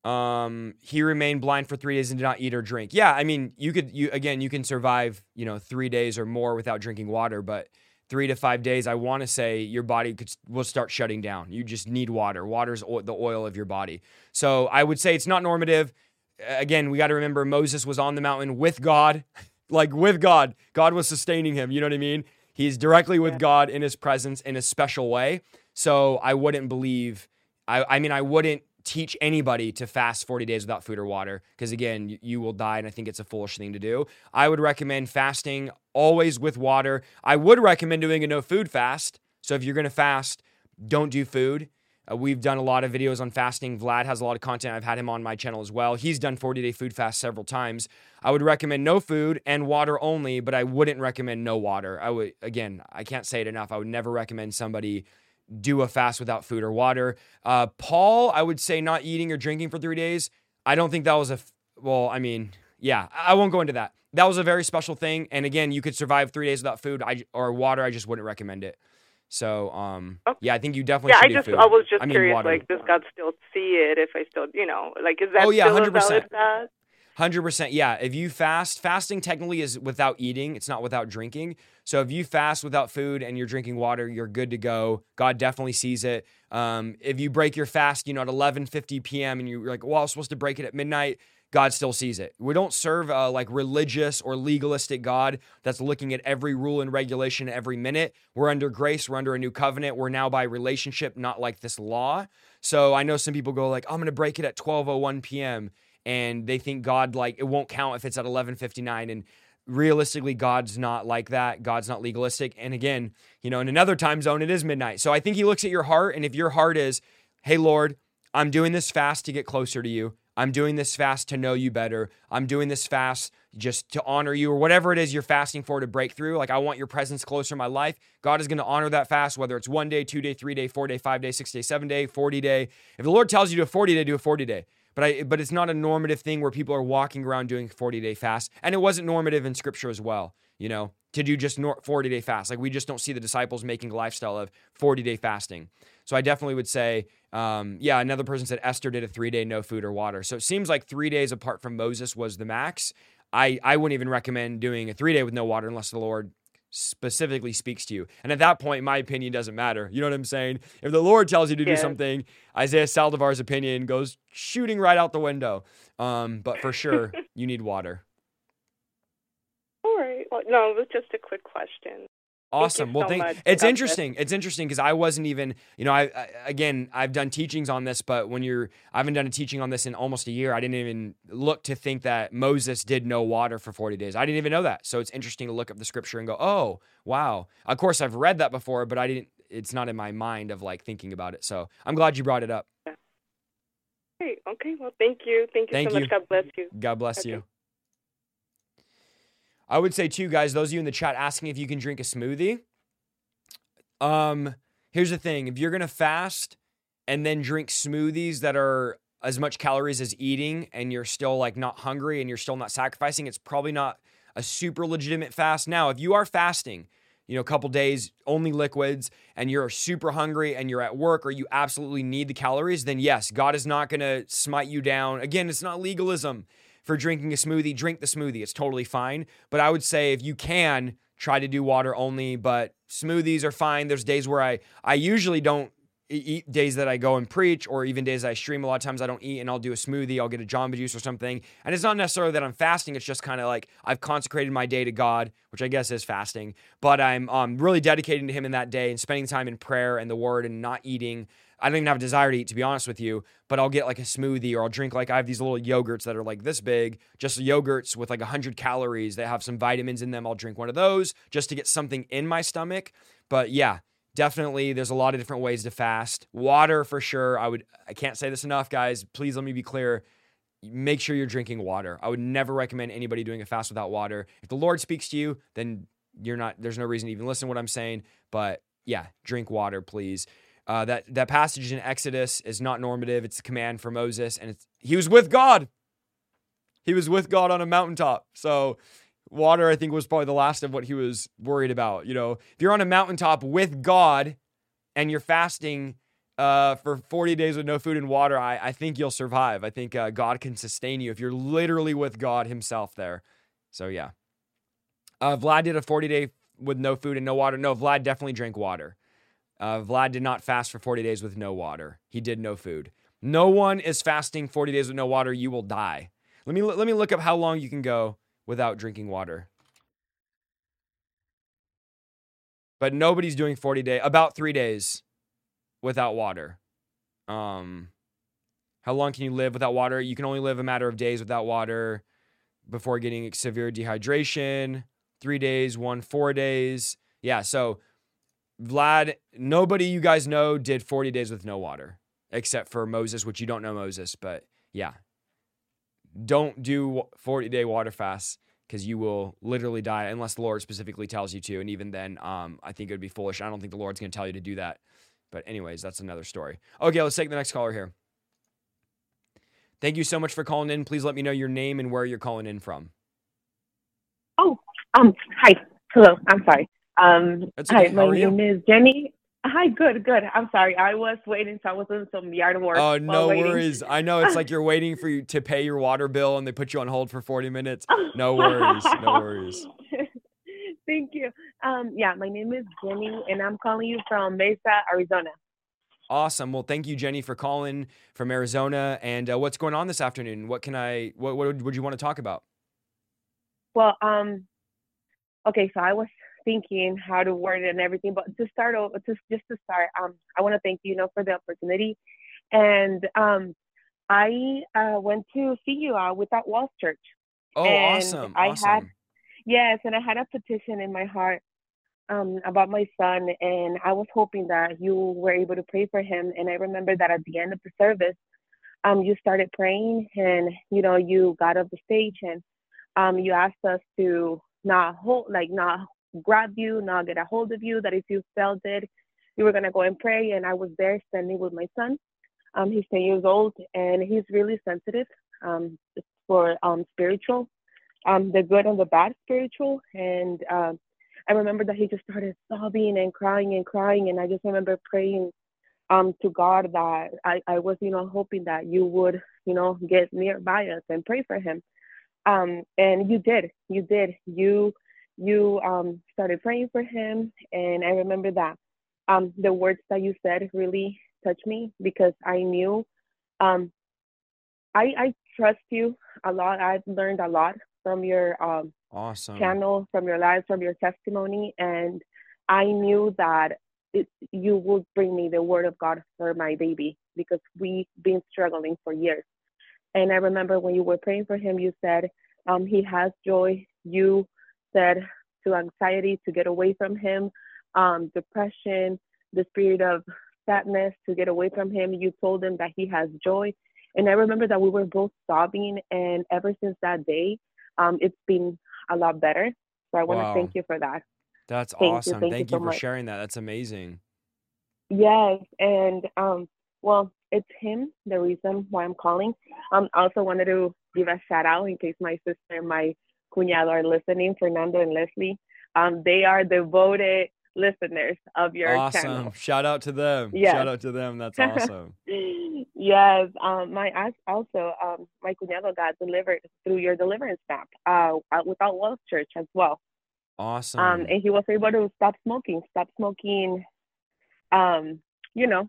Um, he remained blind for three days and did not eat or drink. Yeah, I mean, you could you again, you can survive, you know, three days or more without drinking water, but three to five days, I want to say your body could will start shutting down. You just need water. Water's o- the oil of your body. So I would say it's not normative. Again, we got to remember Moses was on the mountain with God, like with God. God was sustaining him. You know what I mean? He's directly with Yeah. God in his presence in a special way. So I wouldn't believe, I, I mean, I wouldn't teach anybody to fast 40 days without food or water because, again, you, you will die. And I think it's a foolish thing to do. I would recommend fasting always with water. I would recommend doing a no food fast. So if you're going to fast, don't do food. Uh, we've done a lot of videos on fasting. Vlad has a lot of content. I've had him on my channel as well. He's done 40 day food fast several times. I would recommend no food and water only, but I wouldn't recommend no water. I would, again, I can't say it enough. I would never recommend somebody do a fast without food or water. Uh, Paul, I would say not eating or drinking for three days. I don't think that was a, f- well, I mean, yeah, I won't go into that. That was a very special thing. And again, you could survive three days without food I, or water. I just wouldn't recommend it. So, um, Okay. yeah, I think you definitely Yeah, should I do just food. I was just I mean, curious. water. Like, does God still see it? If I still, you know, like, is that Oh, yeah, still 100%. valid fast? Hundred percent, yeah. If you fast, fasting technically is without eating. It's not without drinking. So if you fast without food and you're drinking water, you're good to go. God definitely sees it. Um, if you break your fast, you know, at 11:50 p.m. and you're like, "Well, I was supposed to break it at midnight," God still sees it. We don't serve a like religious or legalistic God that's looking at every rule and regulation every minute. We're under grace, we're under a new covenant. We're now by relationship, not like this law. So I know some people go like, I'm going to break it at 12:01 p.m. and they think God like it won't count if it's at 11:59 and realistically God's not like that. God's not legalistic. And again, you know, in another time zone it is midnight. So I think he looks at your heart and if your heart is, "Hey Lord, I'm doing this fast to get closer to you. I'm doing this fast to know you better. I'm doing this fast just to honor you or whatever it is you're fasting for to break through. Like I want your presence closer in my life. God is going to honor that fast, whether it's one day, two day, three day, four day, five day, six day, seven day, 40 day. If the Lord tells you to do a 40 day, do a 40 day. But I but it's not a normative thing where people are walking around doing 40 day fast. And it wasn't normative in scripture as well, you know, to do just 40 day fast. Like we just don't see the disciples making a lifestyle of 40 day fasting. So I definitely would say, um, yeah, another person said Esther did a three day no food or water. So it seems like three days apart from Moses was the max. I, I wouldn't even recommend doing a three day with no water unless the Lord specifically speaks to you. And at that point, my opinion doesn't matter. You know what I'm saying? If the Lord tells you to do something, Isaiah Saldivar's opinion goes shooting right out the window. Um, but for sure, you need water. All right. Well, no, it was just a quick question. Awesome. well, so thank, it's interesting. This. It's interesting because I wasn't even, you know, I, I, again, I've done teachings on this, but when you're, I haven't done a teaching on this in almost a year. I didn't even look to think that Moses did no water for 40 days. I didn't even know that. So it's interesting to look up the scripture and go, oh, wow. Of course, I've read that before, but I didn't, it's not in my mind of like thinking about it. So I'm glad you brought it up. Great. Okay. Well, thank you. Thank you thank so you. much. God bless you. God bless okay. you. I would say too, guys, those of you in the chat asking if you can drink a smoothie. Um, here's the thing: if you're gonna fast and then drink smoothies that are as much calories as eating, and you're still like not hungry and you're still not sacrificing, it's probably not a super legitimate fast. Now, if you are fasting, you know, a couple days, only liquids, and you're super hungry and you're at work or you absolutely need the calories, then yes, God is not to smite you down. Again, it's not legalism for drinking a smoothie, drink the smoothie. It's totally fine. But I would say if you can, try to do water only. But smoothies are fine. There's days where I I usually don't eat days that I go and preach or even days I stream. A lot of times I don't eat and I'll do a smoothie. I'll get a Jamba Juice or something. And it's not necessarily that I'm fasting. It's just kind of like I've consecrated my day to God, which I guess is fasting. But I'm um, really dedicating to Him in that day and spending time in prayer and the Word and not eating. I don't even have a desire to eat, to be honest with you, but I'll get like a smoothie or I'll drink like I have these little yogurts that are like this big, just yogurts with like 100 calories. that have some vitamins in them. I'll drink one of those just to get something in my stomach. But yeah, definitely there's a lot of different ways to fast. Water for sure. I would I can't say this enough, guys. Please let me be clear. Make sure you're drinking water. I would never recommend anybody doing a fast without water. If the Lord speaks to you, then you're not there's no reason to even listen to what I'm saying. But yeah, drink water, please. Uh, that that passage in Exodus is not normative. It's a command for Moses, and he was with God. He was with God on a mountaintop. So water, I think, was probably the last of what he was worried about. You know, if you're on a mountaintop with God and you're fasting uh, for 40 days with no food and water, I, I think you'll survive. I think uh, God can sustain you if you're literally with God Himself there. So yeah. Uh, Vlad did a 40 day with no food and no water. No, Vlad definitely drank water. Uh, Vlad did not fast for 40 days with no water. He did no food. No one is fasting 40 days with no water. You will die. Let me let me look up how long you can go without drinking water. But nobody's doing 40 day about 3 days without water. Um how long can you live without water? You can only live a matter of days without water before getting severe dehydration. 3 days, 1 4 days. Yeah, so Vlad, nobody you guys know did 40 days with no water except for Moses, which you don't know Moses, but yeah. Don't do 40 day water fasts because you will literally die unless the Lord specifically tells you to. And even then, um, I think it would be foolish. I don't think the Lord's going to tell you to do that. But, anyways, that's another story. Okay, let's take the next caller here. Thank you so much for calling in. Please let me know your name and where you're calling in from. Oh, um, hi. Hello. I'm sorry. Um, okay. Hi, my name is Jenny. Hi, good, good. I'm sorry. I was waiting, so I was in some yard work. Oh, no worries. I know it's like you're waiting for you to pay your water bill and they put you on hold for 40 minutes. No worries. No worries. Thank you. Um, yeah, my name is Jenny and I'm calling you from Mesa, Arizona. Awesome. Well, thank you, Jenny, for calling from Arizona. And uh, what's going on this afternoon? What can I? What what would you want to talk about? Well, um, okay. So I was thinking how to word it and everything, but to start over, just just to start, um, I want to thank you, you know, for the opportunity. And um, I uh, went to see you uh, Without Walls Church. Oh, and awesome! I awesome. had yes, and I had a petition in my heart um, about my son, and I was hoping that you were able to pray for him. And I remember that at the end of the service, um, you started praying, and you know, you got off the stage, and um, you asked us to not hold, like not grab you, not get a hold of you. That if you felt it, you were gonna go and pray. And I was there standing with my son. Um, he's 10 years old, and he's really sensitive um, for um, spiritual, um, the good and the bad spiritual, and um, I remember that he just started sobbing and crying and crying. And I just remember praying um, to God that I, I was, you know, hoping that you would, you know, get nearby us and pray for him. Um, and you did, you did. You you um, started praying for him. And I remember that um, the words that you said really touched me because I knew um, I, I trust you a lot. I've learned a lot from your um, awesome channel, from your lives, from your testimony, and I knew that it, you would bring me the word of God for my baby because we've been struggling for years. And I remember when you were praying for him, you said um, he has joy. You said to anxiety to get away from him, um, depression, the spirit of sadness to get away from him. You told him that he has joy. And I remember that we were both sobbing. And ever since that day, um, it's been a lot better. So I want Wow. to thank you for that. That's Thank you, awesome. thank you Thank so for much. sharing that. That's amazing. Yes, and um, well, it's him the reason why I'm calling. Um, I also wanted to give a shout out in case my sister and my cuñado are listening, Fernando and Leslie. Um, they are devoted listeners of your awesome. channel. Shout out to them. Yes. Shout out to them. That's awesome. yes, um, my also um, my cuñado got delivered through your deliverance map uh, Without Walls Church as well. Awesome. um, and he was able to stop smoking, stop smoking, um, you know,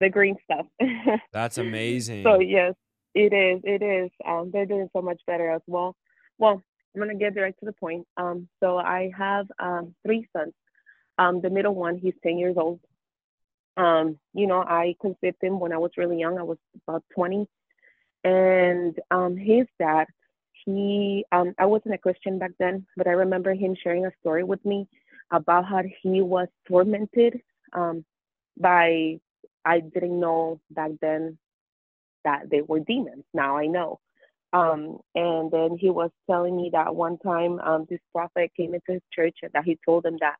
the green stuff. That's amazing. so yes, it is, it is. Um, they're doing so much better as well. Well, I'm gonna get direct to the point. Um, so I have um, three sons. Um, the middle one, he's 10 years old. Um, you know, I conceived him when I was really young. I was about 20, and um, his dad he um I wasn't a Christian back then, but I remember him sharing a story with me about how he was tormented um by I didn't know back then that they were demons. Now I know. Um and then he was telling me that one time um this prophet came into his church and that he told him that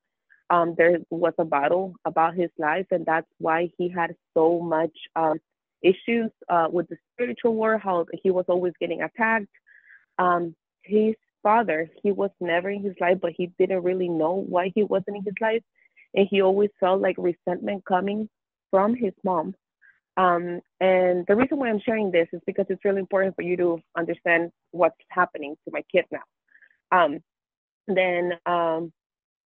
um there was a battle about his life and that's why he had so much um issues uh with the spiritual world, how he was always getting attacked. Um his father he was never in his life but he didn't really know why he wasn't in his life. And he always felt like resentment coming from his mom um and the reason why i'm sharing this is because it's really important for you to understand what's happening to my kid now. Um then um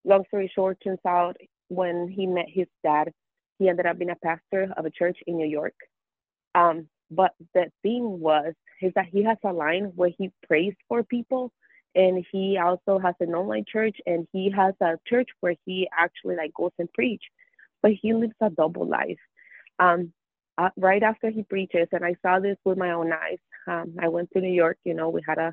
long story short turns out when he met his dad he ended up being a pastor of a church in new york. Um but the thing was is that he has a line where he prays for people and he also has an online church and he has a church where he actually like goes and preach. But he lives a double life. Um uh, right after he preaches and i saw this with my own eyes. Um i went to new york you know we had a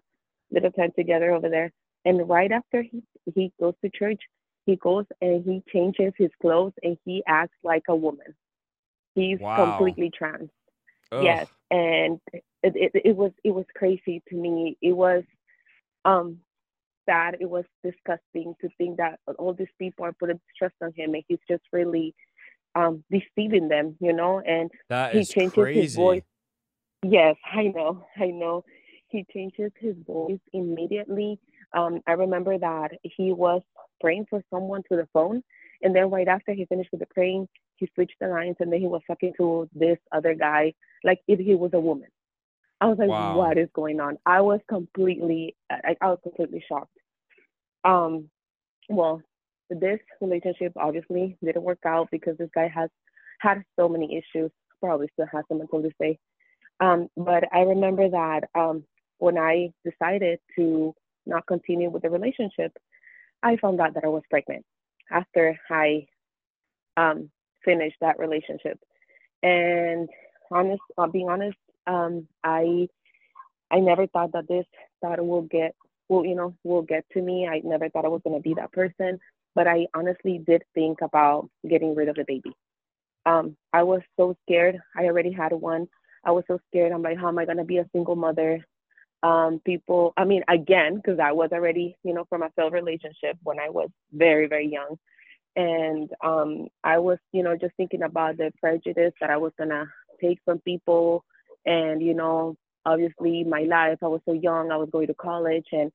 little time together over there. And right after he he goes to church he goes and he changes his clothes and he acts like a woman. He's Wow. completely trans. Ugh. yes and it, it it was it was crazy to me. It was um sad. It was disgusting to think that all these people are putting stress on him and he's just really um deceiving them you know and That he changes crazy. his voice. Yes i know i know. He changes his voice immediately. Um i remember that he was praying for someone to the phone and then right after he finished with the praying he switched the lines and then he was talking to this other guy like if he was a woman. I was like Wow. what is going on? I was completely I, I was completely shocked. Um well this relationship obviously didn't work out because this guy has had so many issues. Probably still has some until this day. Um, but I remember that um, when I decided to not continue with the relationship, I found out that I was pregnant after I um, finished that relationship. And honest, uh, being honest, um, I I never thought that this that will get will you know will get to me. I never thought I was gonna be that person, but I honestly did think about getting rid of the baby. Um, I was so scared. I already had one. I was so scared. I'm like, how am I gonna be a single mother? Um, people, I mean, again, because I was already, you know, from a failed relationship when I was very, very young. And um, I was, you know, just thinking about the prejudice that I was gonna take from people and, you know, obviously my life. I was so young, I was going to college and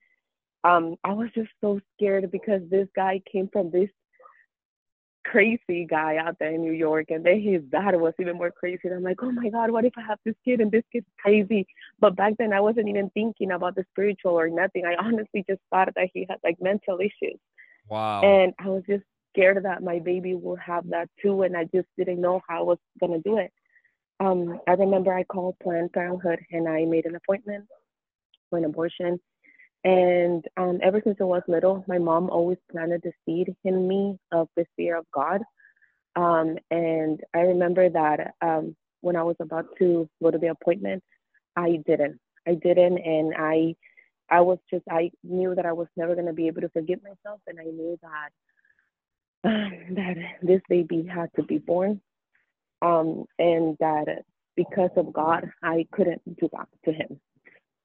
um, I was just so scared because this guy came from this crazy guy out there in New York, and then his dad was even more crazy. And I'm like, oh my God, what if I have this kid and this kid's crazy? But back then, I wasn't even thinking about the spiritual or nothing. I honestly just thought that he had like mental issues. Wow. And I was just scared that my baby will have that too, and I just didn't know how I was gonna do it. Um, I remember I called Planned Parenthood and I made an appointment for an abortion and um, ever since I was little, my mom always planted the seed in me of the fear of God. Um, and I remember that um, when I was about to go to the appointment, I didn't. I didn't, and I, I was just. I knew that I was never going to be able to forgive myself, and I knew that that this baby had to be born, um, and that because of God, I couldn't do that to him.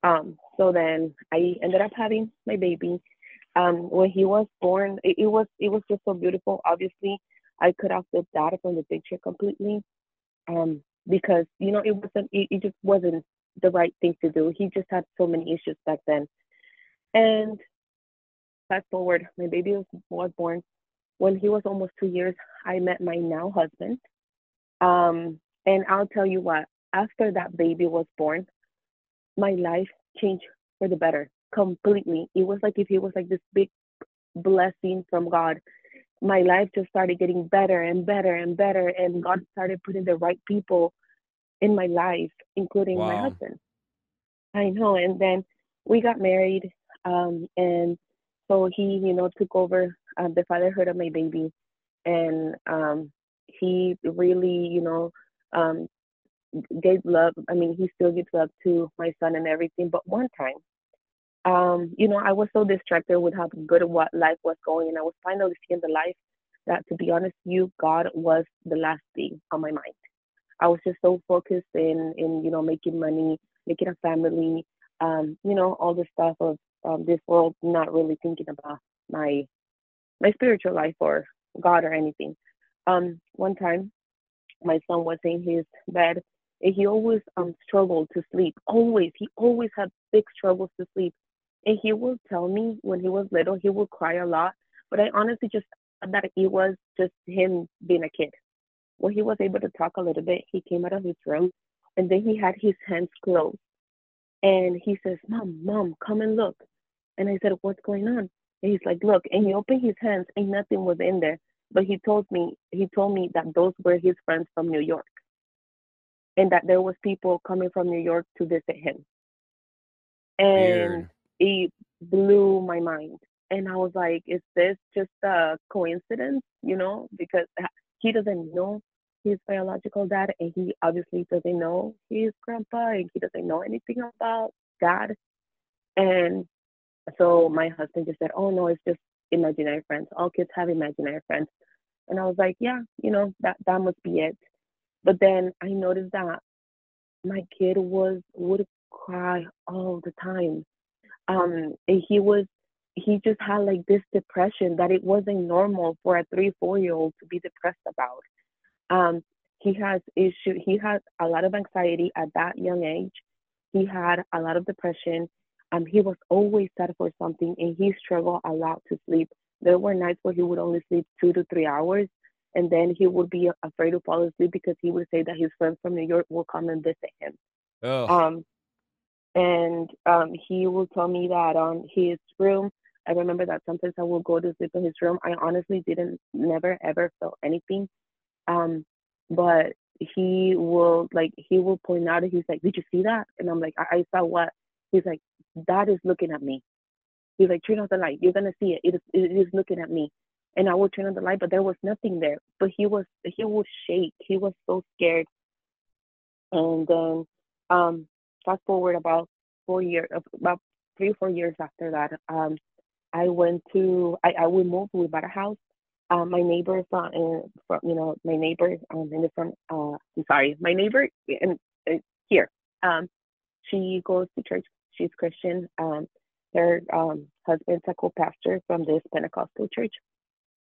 Um, so then I ended up having my baby. Um, when he was born, it, it, was it was just so beautiful. Obviously, I cut off the data from the picture completely, um, because you know it wasn't it, it just wasn't the right thing to do. He just had so many issues back then. And fast forward, my baby was, was born. When he was almost two years, I met my now husband. Um, and I'll tell you what, after that baby was born, my life changed for the better completely. It was like if it was like this big blessing from God. My life just started getting better and better and better, and God started putting the right people in my life, including wow. my husband. I know. And then we got married, um, and so he, you know, took over uh, the fatherhood of my baby, and um, he really, you know, um, gave love. I mean, he still gives love to my son and everything. But one time, um, you know, I was so distracted with how good what life was going, and I was finally seeing the life that, to be honest, you God was the last thing on my mind. I was just so focused in in you know making money, making a family, um, you know, all the stuff of um, this world, not really thinking about my my spiritual life or God or anything. Um, one time, my son was in his bed he always um struggled to sleep. Always, he always had big struggles to sleep. And he would tell me when he was little, he would cry a lot. But I honestly just that it was just him being a kid. When he was able to talk a little bit, he came out of his room and then he had his hands closed. And he says, Mom, Mom, come and look. And I said, What's going on? And he's like, Look. And he opened his hands and nothing was in there. But he told me, he told me that those were his friends from New York and that there was people coming from New York to visit him. And Weird. it blew my mind. And I was like, is this just a coincidence? You know, because he doesn't know his biological dad and he obviously doesn't know his grandpa and he doesn't know anything about dad. And so my husband just said, Oh no, it's just imaginary friends. All kids have imaginary friends. And I was like, Yeah, you know, that that must be it. But then I noticed that my kid was would cry all the time. Um, and he was he just had like this depression that it wasn't normal for a three four year old to be depressed about. Um, he has issue. He had a lot of anxiety at that young age. He had a lot of depression. Um, he was always sad for something, and he struggled a lot to sleep. There were nights where he would only sleep two to three hours, and then he would be afraid to fall asleep because he would say that his friends from New York will come and visit him. Oh. Um, and um, he will tell me that on his room. I remember that sometimes I will go to sleep in his room. I honestly didn't never ever felt anything. Um, but he will like he will point out and he's like, Did you see that? And I'm like, I, I saw what? He's like, That is looking at me. He's like, Turn off the light. You're gonna see it. It is it is looking at me. And I would turn on the light, but there was nothing there. But he was he would shake. He was so scared. And then um fast forward about four years about three or four years after that, um, I went to I, I we moved we bought a house um, my neighbors uh, in, from, you know, my neighbors um, in the front, uh, I'm sorry, my neighbor in, uh, here, um, she goes to church. She's Christian. Um, her um, husband's a co-pastor from this Pentecostal church.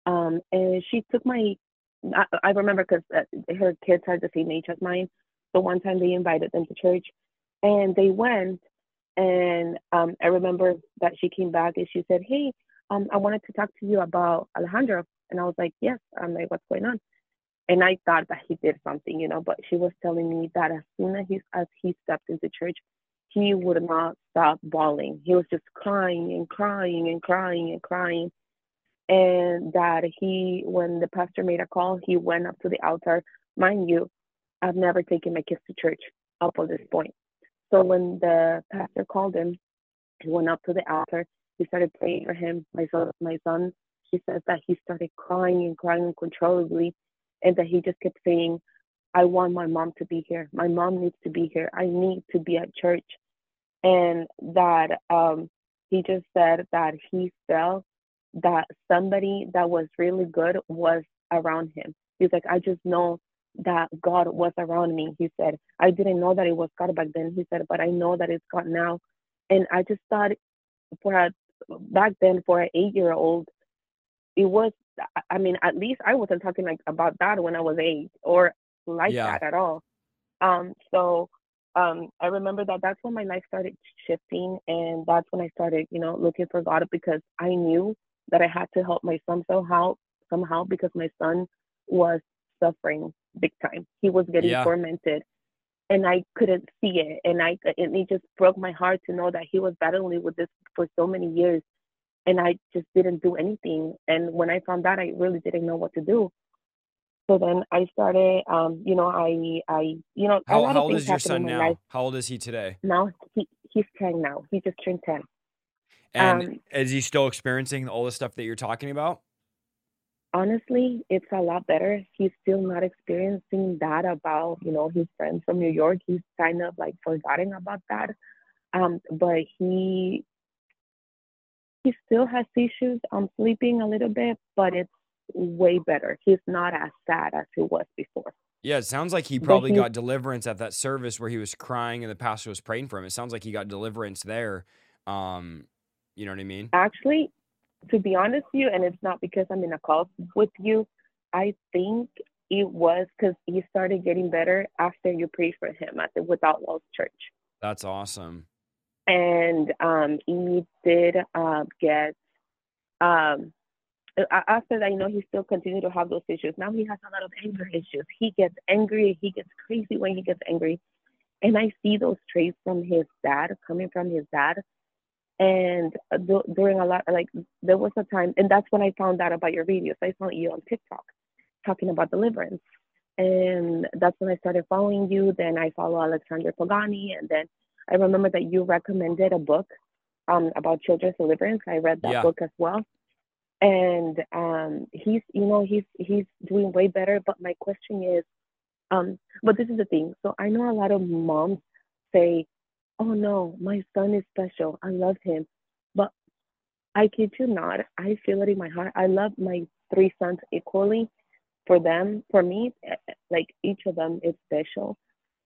Um, and she took my, I, I remember because uh, her kids are the same age as mine. So one time they invited them to church and they went and um, I remember that she came back and she said, Hey, um, I wanted to talk to you about Alejandro. And I was like, yes. I'm like, what's going on? And I thought that he did something, you know, but she was telling me that as soon as he, as he stepped into church, he would not stop bawling. He was just crying and crying and crying and crying. And that he, when the pastor made a call, he went up to the altar. Mind you, I've never taken my kids to church up to this point. So when the pastor called him, he went up to the altar. He started praying for him. My son, my son he says that he started crying and crying uncontrollably and that he just kept saying, I want my mom to be here. My mom needs to be here. I need to be at church. And that um, he just said that he felt that somebody that was really good was around him. He's like, I just know that God was around me. He said, I didn't know that it was God back then. He said, but I know that it's God now. And I just thought for a, back then for an eight year old, it was i mean at least i wasn't talking like about that when i was eight or like yeah. that at all um so um i remember that that's when my life started shifting and that's when i started you know looking for god because i knew that i had to help my son somehow somehow because my son was suffering big time he was getting yeah. tormented and i couldn't see it and i and it just broke my heart to know that he was battling with this for so many years and I just didn't do anything. And when I found out, I really didn't know what to do. So then I started, um, you know, I, I, you know, how, how old is your son now? Life. How old is he today? Now he, he's 10 now. He just turned 10. And um, is he still experiencing all the stuff that you're talking about? Honestly, it's a lot better. He's still not experiencing that about, you know, his friends from New York. He's kind of like forgotten about that. Um, but he he still has issues. I'm sleeping a little bit, but it's way better. He's not as sad as he was before. Yeah, it sounds like he probably he, got deliverance at that service where he was crying and the pastor was praying for him. It sounds like he got deliverance there. Um, you know what I mean? Actually, to be honest with you, and it's not because I'm in a call with you, I think it was because he started getting better after you prayed for him at the Without Walls Church. That's awesome and um, he did uh, get um, after that, you know, he still continued to have those issues. Now he has a lot of anger issues. He gets angry. He gets crazy when he gets angry, and I see those traits from his dad, coming from his dad. And during a lot, like there was a time, and that's when I found out about your videos. I found you on TikTok talking about deliverance, and that's when I started following you. Then I follow Alexander Pagani, and then I remember that you recommended a book um, about children's deliverance. I read that yeah. book as well. And um, he's, you know, he's he's doing way better. But my question is, um, but this is the thing. So I know a lot of moms say, "Oh no, my son is special. I love him," but I kid you not, I feel it in my heart. I love my three sons equally. For them, for me, eh, eh, like each of them is special.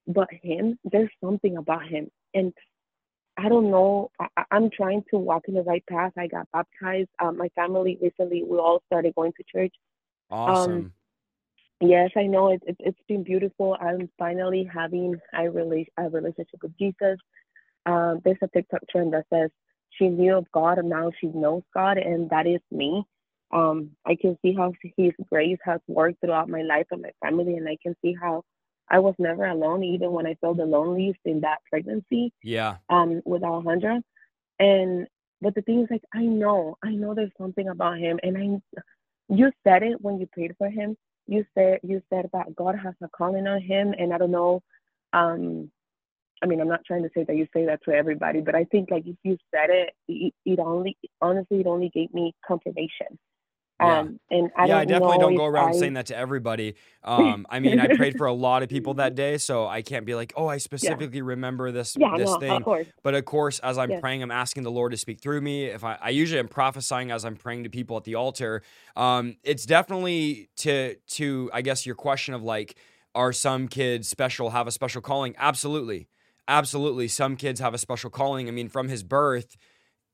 But him, there's something about him and I don't know. I, am trying to walk in the right path. I got baptized. Um, my family recently, we all started going to church. Awesome. Um, yes, I know it, it, it's been beautiful. I'm finally having a, rela- a relationship with Jesus. Um, there's a TikTok trend that says she knew of God and now she knows God, and that is me. Um, I can see how His grace has worked throughout my life and my family, and I can see how I was never alone, even when I felt the loneliest in that pregnancy. Yeah. Um, with Alejandro. And but the thing is like I know, I know there's something about him and I you said it when you prayed for him. You said you said that God has a calling on him, and I don't know. Um, I mean, I'm not trying to say that you say that to everybody, but I think like if you said it, it, it only honestly it only gave me confirmation. Yeah. Um, and I yeah, I definitely don't go around I- saying that to everybody. Um, I mean, I prayed for a lot of people that day, so I can't be like, oh, I specifically remember this Yeah, this no, thing. of. But of course, as I'm Yes. praying, I'm asking the Lord to speak through me. If I, I usually am prophesying as I'm praying to people at the altar. Um, it's definitely to to I guess your question of like, are some kids special, have a special calling? Absolutely, absolutely. Some kids have a special calling. I mean, from his birth.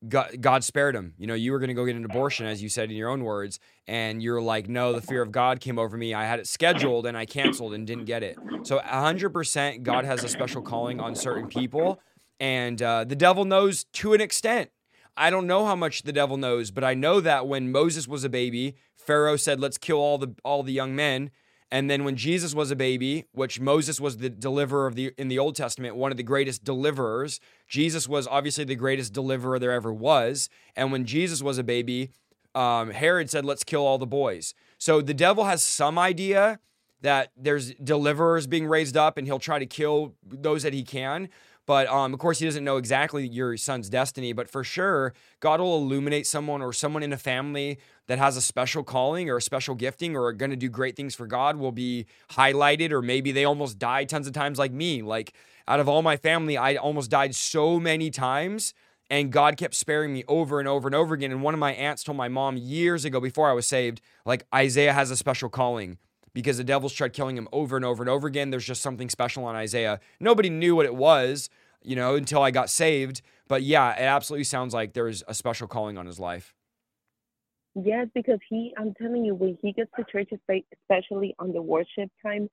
God, God spared him. You know, you were going to go get an abortion, as you said in your own words, and you're like, no, the fear of God came over me. I had it scheduled and I canceled and didn't get it. So, 100% God has a special calling on certain people, and uh, the devil knows to an extent. I don't know how much the devil knows, but I know that when Moses was a baby, Pharaoh said, "Let's kill all the all the young men." And then when Jesus was a baby, which Moses was the deliverer of the in the Old Testament, one of the greatest deliverers, Jesus was obviously the greatest deliverer there ever was. And when Jesus was a baby, um, Herod said, "Let's kill all the boys." So the devil has some idea that there's deliverers being raised up, and he'll try to kill those that he can. But um, of course, he doesn't know exactly your son's destiny. But for sure, God will illuminate someone or someone in a family that has a special calling or a special gifting or are going to do great things for God will be highlighted. Or maybe they almost died tons of times, like me. Like out of all my family, I almost died so many times. And God kept sparing me over and over and over again. And one of my aunts told my mom years ago, before I was saved, like Isaiah has a special calling because the devils tried killing him over and over and over again. There's just something special on Isaiah. Nobody knew what it was, you know, until I got saved. But yeah, it absolutely sounds like there's a special calling on his life. Yes, because he, I'm telling you, when he gets to church, especially on the worship time,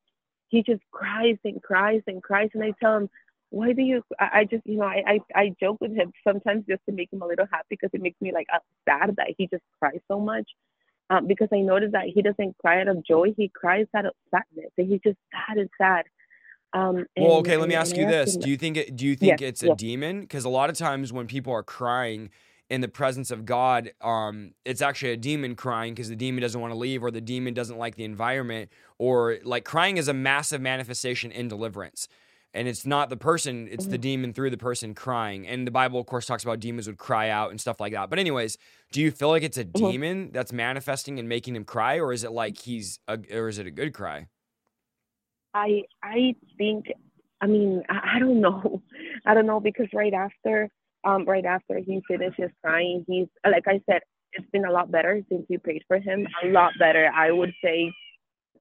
he just cries and cries and cries. And I tell him, why do you, I, just, you know, I, I, I joke with him sometimes just to make him a little happy because it makes me like sad that he just cries so much. Um, because I noticed that he doesn't cry out of joy, he cries out of sadness. And he's just sad and sad. Um, Well, and- okay, let me ask you this. Do you think it do you think Yes, it's a yes. demon? Because a lot of times when people are crying in the presence of God, um, it's actually a demon crying because the demon doesn't want to leave or the demon doesn't like the environment, or like crying is a massive manifestation in deliverance. And it's not the person, it's the demon through the person crying. And the Bible, of course, talks about demons would cry out and stuff like that. But, anyways, do you feel like it's a demon that's manifesting and making him cry, or is it like he's a, or is it a good cry? I I think I mean I, I don't know I don't know because right after um right after he finishes crying he's like I said it's been a lot better since you prayed for him a lot better I would say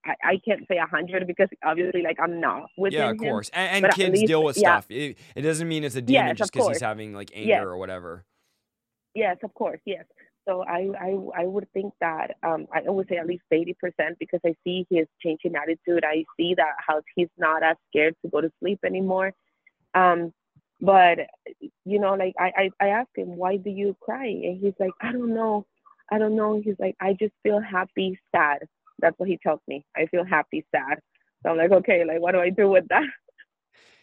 I, I can't say a hundred because obviously like I'm not within Yeah, of him. course. And, and kids least- deal with yeah. stuff. It, it doesn't mean it's a demon Yes, just because he's having like anger Yes. or whatever. Yes, of course, yes. So I, I, I would think that um, I would say at least eighty percent because I see his changing attitude. I see that how he's not as scared to go to sleep anymore. Um, but you know, like I, I, I asked him, why do you cry? And he's like, I don't know, I don't know. He's like, I just feel happy, sad. That's what he tells me. I feel happy, sad. So I'm like, okay, like what do I do with that?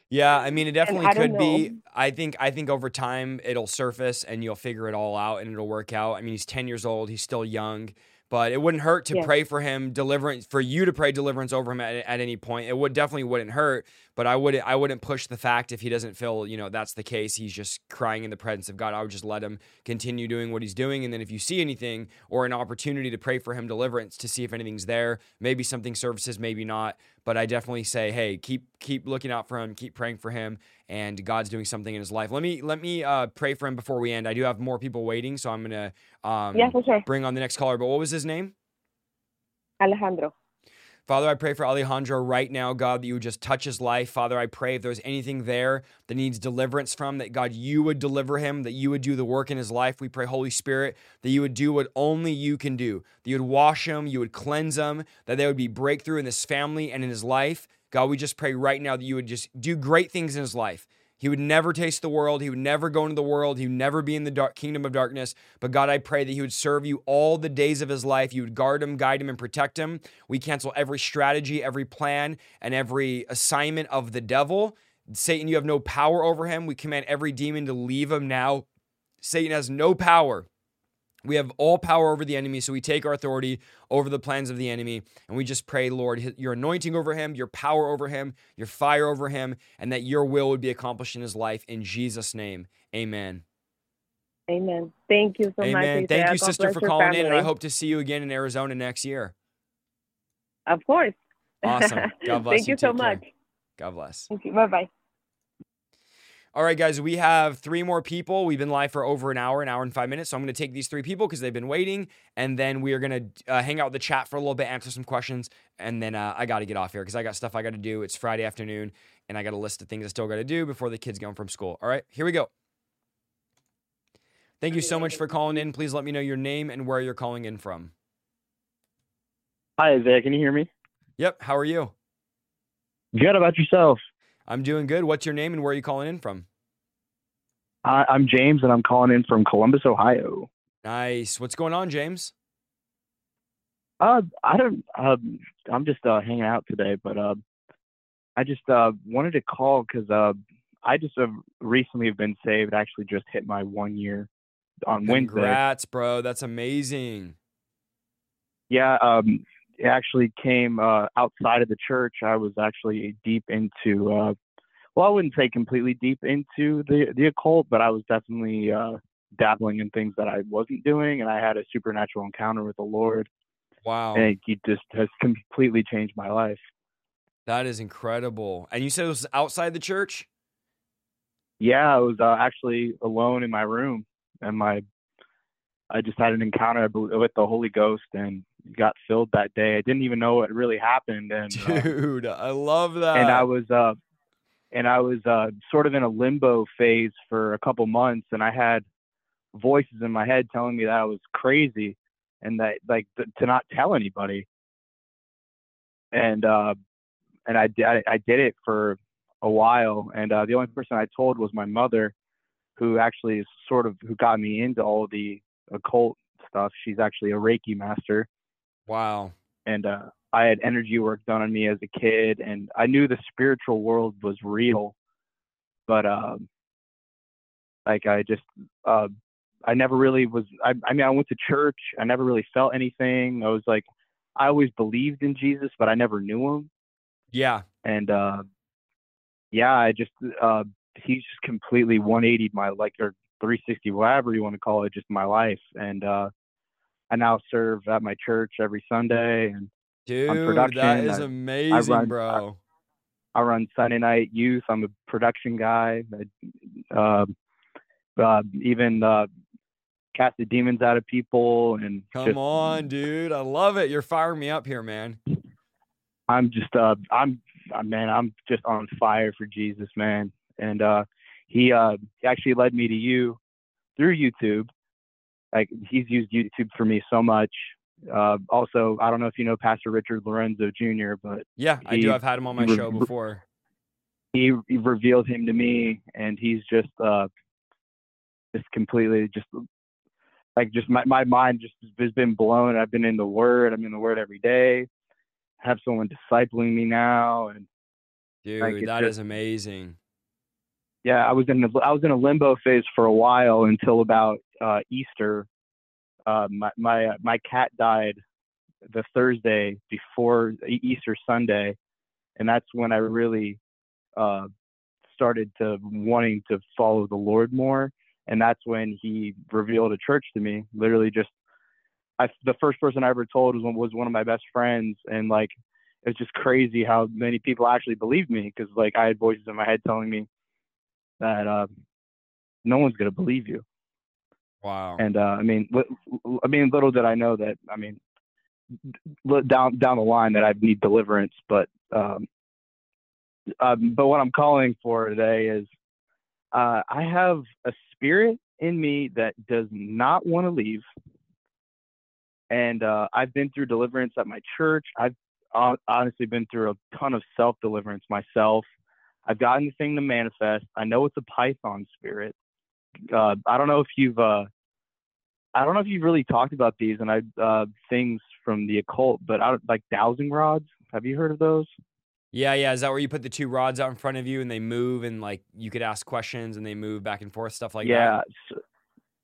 Yeah, I mean, it definitely could be. I think. I think over time it'll surface and you'll figure it all out and it'll work out. I mean, he's ten years old. He's still young, but it wouldn't hurt to Yeah. pray for him, deliverance for you to pray deliverance over him at, at any point. It would definitely wouldn't hurt, but I wouldn't. I wouldn't push the fact if he doesn't feel you know that's the case. He's just crying in the presence of God. I would just let him continue doing what he's doing, and then if you see anything or an opportunity to pray for him deliverance to see if anything's there, maybe something surfaces, maybe not. But I definitely say, hey, keep keep looking out for him, keep praying for him, and God's doing something in his life. Let me let me uh, pray for him before we end. I do have more people waiting, so I'm gonna um, yeah, sure. bring on the next caller. But what was his name? Alejandro. Father, I pray for Alejandro right now, God, that you would just touch his life. Father, I pray if there's anything there that needs deliverance from, that God, you would deliver him, that you would do the work in his life. We pray, Holy Spirit, that you would do what only you can do, that you would wash him, you would cleanse him, that there would be breakthrough in this family and in his life. God, we just pray right now that you would just do great things in his life. He would never taste the world. He would never go into the world. He would never be in the dark kingdom of darkness. But God, I pray that he would serve you all the days of his life. You would guard him, guide him, and protect him. We cancel every strategy, every plan, and every assignment of the devil. Satan, you have no power over him. We command every demon to leave him now. Satan has no power. We have all power over the enemy, so we take our authority over the plans of the enemy, and we just pray, Lord, your anointing over him, your power over him, your fire over him, and that your will would be accomplished in his life. In Jesus' name, amen. Amen. Thank you so amen. much. Thank you, God sister, for calling in, and I hope to see you again in Arizona next year. Of course. Awesome. God bless Thank you. you so care. much. God bless. Thank you. Bye bye. All right, guys, we have three more people. We've been live for over an hour, an hour and five minutes. So I'm going to take these three people because they've been waiting. And then we are going to uh, hang out with the chat for a little bit, answer some questions. And then uh, I got to get off here because I got stuff I got to do. It's Friday afternoon and I got a list of things I still got to do before the kids home from school. All right, here we go. Thank you so much for calling in. Please let me know your name and where you're calling in from. Hi, Isaiah. Can you hear me? Yep, how are you? Good about yourself. I'm doing good. What's your name and where are you calling in from? I, I'm James, and I'm calling in from Columbus, Ohio. Nice. What's going on, James? Uh, I don't. Uh, I'm just uh, hanging out today, but uh, I just uh, wanted to call because uh, I just have recently have been saved. Actually, just hit my one year on Wednesday. Congrats, bro. That's amazing. Yeah. Um, actually came uh, outside of the church. I was actually deep into. Uh, well, I wouldn't say completely deep into the the occult, but I was definitely uh, dabbling in things that I wasn't doing, and I had a supernatural encounter with the Lord, Wow. and He just has completely changed my life. That is incredible. And you said it was outside the church? Yeah, I was uh, actually alone in my room, and my I just had an encounter with the Holy Ghost and got filled that day. I didn't even know what really happened, and uh, Dude, I love that. and I was uh and I was uh sort of in a limbo phase for a couple months and I had voices in my head telling me that I was crazy and that like th- to not tell anybody and uh and I did I, I did it for a while and uh the only person I told was my mother who actually is sort of who got me into all the occult stuff she's actually a reiki master wow. and uh, I had energy work done on me as a kid, and I knew the spiritual world was real, but um, like I just uh, I never really was. I, I mean, I went to church. I never really felt anything. I was like, I always believed in Jesus, but I never knew him, Yeah. and uh, yeah, I just uh, he's just completely 180 my like or 360, whatever you want to call it, just my life, and uh, I now serve at my church every Sunday and. Dude, that production, is I- amazing, run- bro. I run Sunday night youth. I'm a production guy. I, uh, uh, even uh, cast the demons out of people, and Come just, on, dude. I love it. You're firing me up here, man. I'm just uh, I'm uh, man, I'm just on fire for Jesus, man. And uh, he uh, actually led me to you through YouTube. Like he's used YouTube for me so much. Uh, also, I don't know if you know Pastor Richard Lorenzo Jr., but Yeah, I do. I've had him on my he show before. he, he revealed him to me and he's just uh just completely just like just my, my mind just has been blown i've been in the word i'm in the word every day I have someone discipling me now and Dude, Like, that is just- amazing. Yeah i was in the, i was in a limbo phase for a while until about uh easter. Uh my my uh, my cat died the thursday before easter sunday and that's when i really uh started to wanting to follow the lord more and that's when he revealed a church to me. Literally just I, the first person I ever told was one, was one of my best friends, and like it's just crazy how many people actually believed me because like I had voices in my head telling me that uh, no one's gonna believe you, Wow. and uh, I mean, li- I mean, little did I know that I mean, li- down down the line that I'd need deliverance, but um, um, but what I'm calling for today is uh, I have a spirit in me that does not want to leave and uh, I've been through deliverance at my church. I've honestly been through a ton of self deliverance myself. I've gotten the thing to manifest. I know it's a Python spirit. Uh, I don't know if you've, uh, I don't know if you've really talked about these and I uh, things from the occult, but I, like dowsing rods. Have you heard of those? Yeah, yeah. Is that where you put the two rods out in front of you and they move and like you could ask questions and they move back and forth, stuff like yeah. that? So,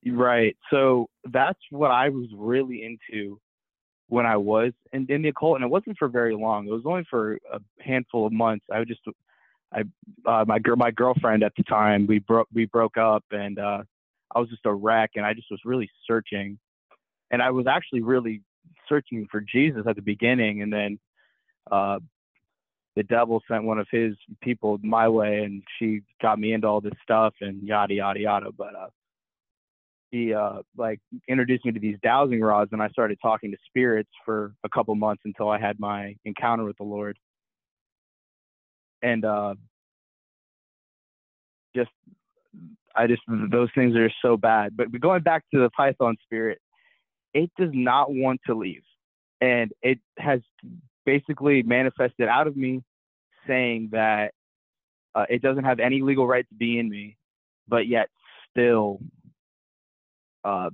Right. So that's what I was really into when I was in, in the occult, and it wasn't for very long. It was only for a handful of months. I just, I, uh, my girl, my girlfriend at the time, we broke, we broke up, and uh, I was just a wreck, and I just was really searching, and I was actually really searching for Jesus at the beginning, and then uh, the devil sent one of his people my way, and she got me into all this stuff, and yada yada yada. But uh, he uh, like introduced me to these dowsing rods, and I started talking to spirits for a couple months until I had my encounter with the Lord. And uh, just, I just those things are so bad. But going back to the Python spirit, it does not want to leave, and it has basically manifested out of me, saying that uh, it doesn't have any legal right to be in me, but yet still uh,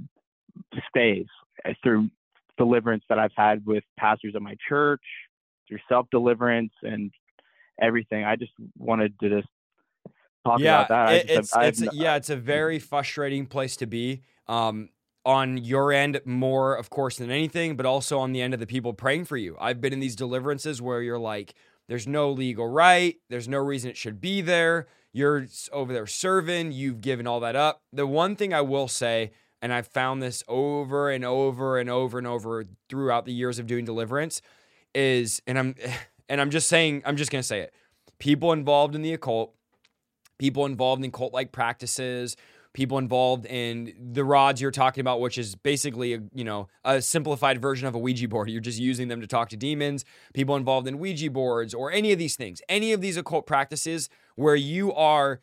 stays uh, through deliverance that I've had with pastors at my church, through self deliverance and everything. I just wanted to just talk yeah, about that. It, it's, it's yeah, it's a very frustrating place to be. Um, on your end, more of course than anything, but also on the end of the people praying for you. I've been in these deliverances where you're like, there's no legal right, there's no reason it should be there. You're over there serving, you've given all that up. The one thing I will say and I've found this over and over and over and over throughout the years of doing deliverance is and I'm and I'm just saying I'm just going to say it. People involved in the occult, people involved in cult like practices, people involved in the rods you're talking about which is basically a, you know a simplified version of a Ouija board. You're just using them to talk to demons, people involved in Ouija boards or any of these things. Any of these occult practices where you are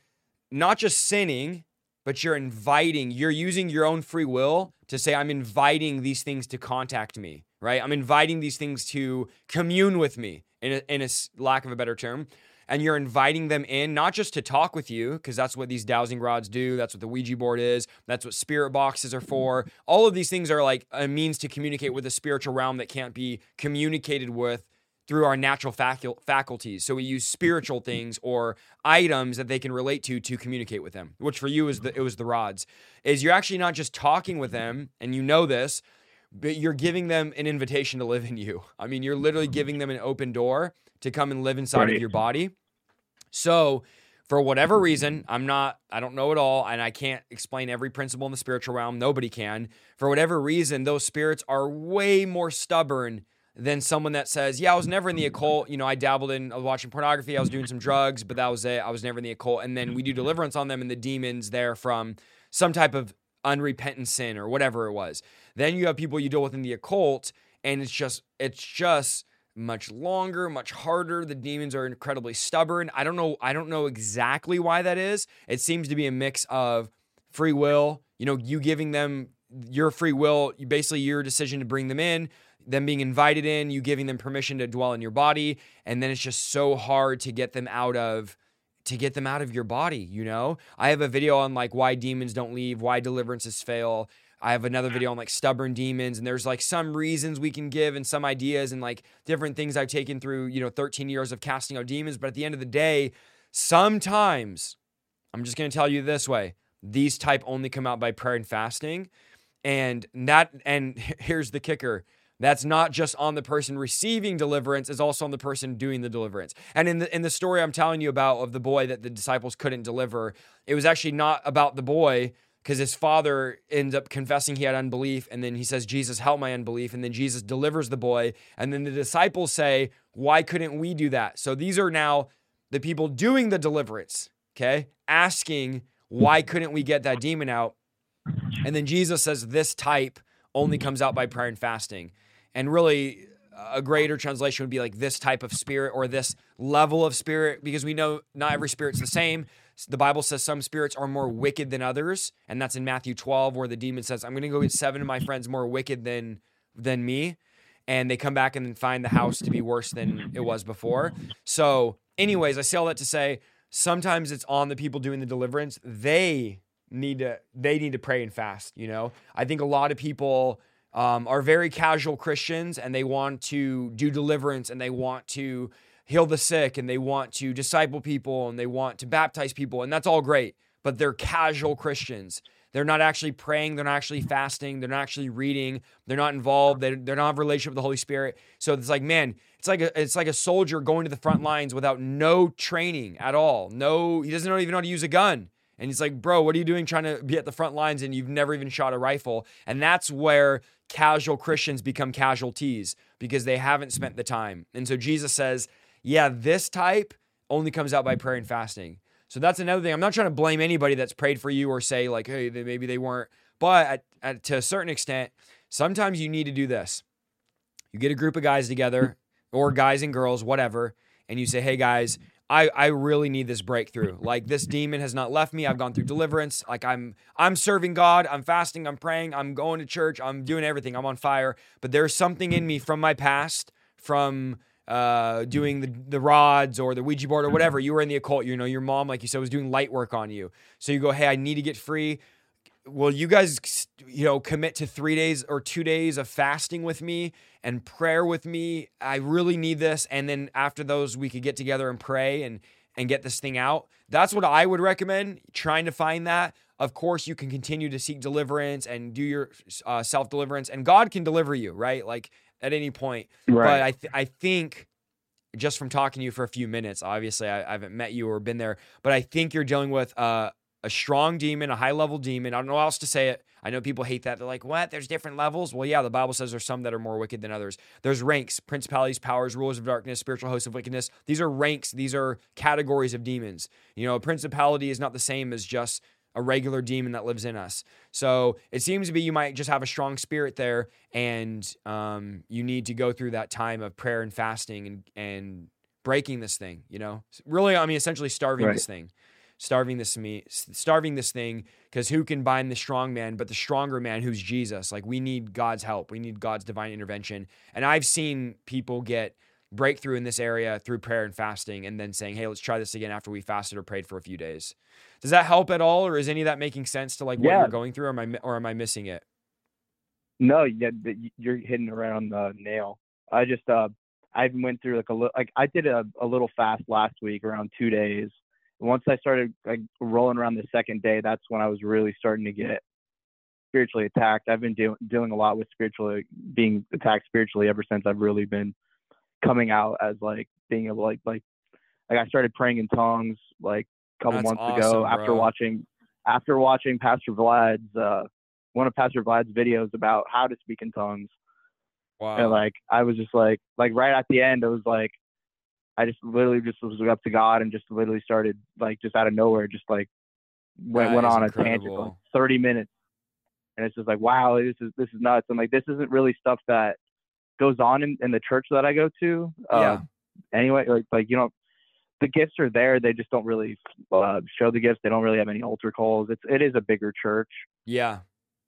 not just sinning but you're inviting, you're using your own free will to say, I'm inviting these things to contact me, right? I'm inviting these things to commune with me, in a, in a lack of a better term. And you're inviting them in, not just to talk with you, because that's what these dowsing rods do. That's what the Ouija board is. That's what spirit boxes are for. All of these things are like a means to communicate with a spiritual realm that can't be communicated with through our natural facul- faculties. So we use spiritual things or items that they can relate to to communicate with them. Which for you is the it was the rods. Is you're actually not just talking with them, and you know this, but you're giving them an invitation to live in you. I mean, you're literally mm-hmm. giving them an open door to come and live inside right. of your body. So for whatever mm-hmm. reason, I'm not, I don't know it all, and I can't explain every principle in the spiritual realm. Nobody can. For whatever reason, those spirits are way more stubborn than someone that says, "Yeah, I was never in the occult. You know, I dabbled in I was watching pornography, I was doing some drugs, but that was it. I was never in the occult." And then we do deliverance on them, and the demons there from some type of unrepentant sin or whatever it was. Then you have people you deal with in the occult, and it's just it's just much longer, much harder. The demons are incredibly stubborn. I don't know. I don't know exactly why that is. It seems to be a mix of free will. You know, you giving them your free will, basically your decision to bring them in them being invited in, you giving them permission to dwell in your body, and then it's just so hard to get them out of to get them out of your body, you know? I have a video on like why demons don't leave, why deliverances fail. I have another video on like stubborn demons, and there's like some reasons we can give and some ideas and like different things I've taken through, you know, 13 years of casting out demons. But at the end of the day, sometimes I'm just gonna tell you this way these type only come out by prayer and fasting. And that, and here's the kicker that's not just on the person receiving deliverance, it's also on the person doing the deliverance. And in the in the story I'm telling you about of the boy that the disciples couldn't deliver, it was actually not about the boy because his father ends up confessing he had unbelief and then he says jesus help my unbelief and then jesus delivers the boy and then the disciples say why couldn't we do that? So these are now the people doing the deliverance okay asking why couldn't we get that demon out? And then jesus says this type only comes out by prayer and fasting and really a greater translation would be like this type of spirit or this level of spirit because we know not every spirit's the same. The Bible says some spirits are more wicked than others, and that's in Matthew 12 where the demon says, "I'm going to go get seven of my friends more wicked than than me." And they come back and find the house to be worse than it was before. So, anyways, I say all that to say sometimes it's on the people doing the deliverance. They need to they need to pray and fast, you know? I think a lot of people um, are very casual Christians and they want to do deliverance and they want to heal the sick and they want to disciple people and they want to baptize people, and that's all great, but they're casual Christians. they're not actually praying, they're not actually fasting, they're not actually reading, they're not involved, they, they don't have a relationship with the Holy Spirit. So it's like, man, it's like a, it's like a soldier going to the front lines without no training at all. No, he doesn't even know how to use a gun. And he's like, bro, what are you doing trying to be at the front lines and you've never even shot a rifle? And that's where casual Christians become casualties because they haven't spent the time. And so Jesus says, yeah, this type only comes out by prayer and fasting. So that's another thing. I'm not trying to blame anybody that's prayed for you or say, like, hey, they, maybe they weren't. But at, at, to a certain extent, sometimes you need to do this. You get a group of guys together, or guys and girls, whatever, and you say, hey, guys, I, I really need this breakthrough. Like this demon has not left me. I've gone through deliverance. Like I'm I'm serving God. I'm fasting. I'm praying. I'm going to church. I'm doing everything. I'm on fire. But there's something in me from my past, from uh, doing the, the rods or the Ouija board or whatever. You were in the occult. You know, your mom, like you said, was doing light work on you. So you go, hey, I need to get free. Will you guys, you know, commit to three days or two days of fasting with me and prayer with me? I really need this. And then after those, we could get together and pray and and get this thing out. That's what I would recommend. Trying to find that. Of course, you can continue to seek deliverance and do your uh, self deliverance, and God can deliver you, right? Like at any point. Right. But I th- I think just from talking to you for a few minutes, obviously I, I haven't met you or been there, but I think you're dealing with uh, a strong demon, a high level demon. I don't know how else to say it. I know people hate that. They're like, what? There's different levels. Well, yeah, the Bible says there's some that are more wicked than others. There's ranks, principalities, powers, rulers of darkness, spiritual hosts of wickedness. These are ranks. These are categories of demons. You know, a principality is not the same as just a regular demon that lives in us. So it seems to be you might just have a strong spirit there, and um, you need to go through that time of prayer and fasting and and breaking this thing. You know, really, I mean, essentially starving Right. this thing, starving this me, starving this thing. Because who can bind the strong man but the stronger man, who's Jesus? Like we need God's help. We need God's divine intervention. And I've seen people get breakthrough in this area through prayer and fasting, and then saying, "Hey, let's try this again after we fasted or prayed for a few days." Does that help at all, or is any of that making sense to like what Yeah. you're going through, or am I or am I missing it? No, yeah, you're hitting around the nail. I just uh, I went through like a little, like I did a, a little fast last week, around two days. Once I started like rolling around the second day, that's when I was really starting to get spiritually attacked. I've been deal dealing a lot with spiritually being attacked spiritually ever since I've really been coming out as like being able like like like I started praying in tongues like a couple That's months awesome, ago after bro. watching after watching Pastor Vlad's uh one of Pastor Vlad's videos about how to speak in tongues. Wow. And like I was just like like right at the end I was like I just literally just was up to God and just literally started like just out of nowhere just like went That went on a tangent like 30 minutes. And it's just like wow, this is this is nuts. And like this isn't really stuff that goes on in, in the church that I go to. Uh, Yeah. Anyway, like like you know, the gifts are there. They just don't really uh, show the gifts. They don't really have any altar calls. It's it is a bigger church, yeah.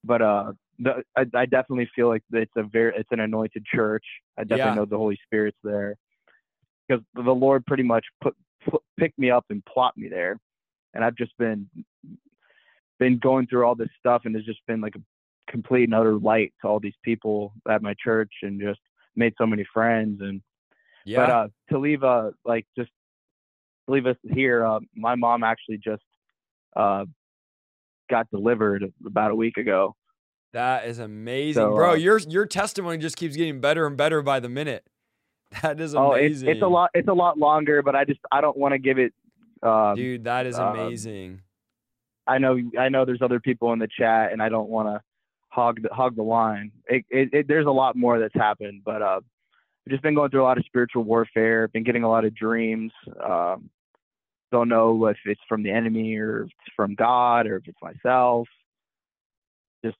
but uh, the, I, I definitely feel like it's a very it's an anointed church. I definitely Yeah. know the Holy Spirit's there because the Lord pretty much put, put picked me up and plopped me there, and I've just been been going through all this stuff, and there's just been like a complete and utter light to all these people at my church, and just made so many friends and Yeah. but uh, to leave uh like just to leave us here, uh, my mom actually just uh got delivered about a week ago. that is amazing, So, bro. uh, your your testimony just keeps getting better and better by the minute. That is Oh, it's, amazing. it's a lot. It's a lot longer, but I just I don't want to give it. Um, dude. That is um, amazing. I know I know there's other people in the chat, and I don't want to hog the hog the line. It, it, it, there's a lot more that's happened, but uh, I've just been going through a lot of spiritual warfare. Been getting a lot of dreams. Um, don't know if it's from the enemy or if it's from God or if it's myself. Just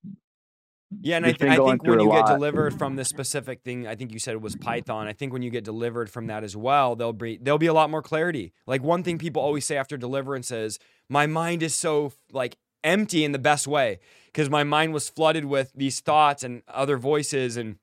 Yeah, and I, th- I think when you get delivered from this specific thing, I think you said it was Python. I think when you get delivered from that as well, there'll be there'll be a lot more clarity. Like one thing people always say after deliverance is, "My mind is so like empty in the best way," because my mind was flooded with these thoughts and other voices and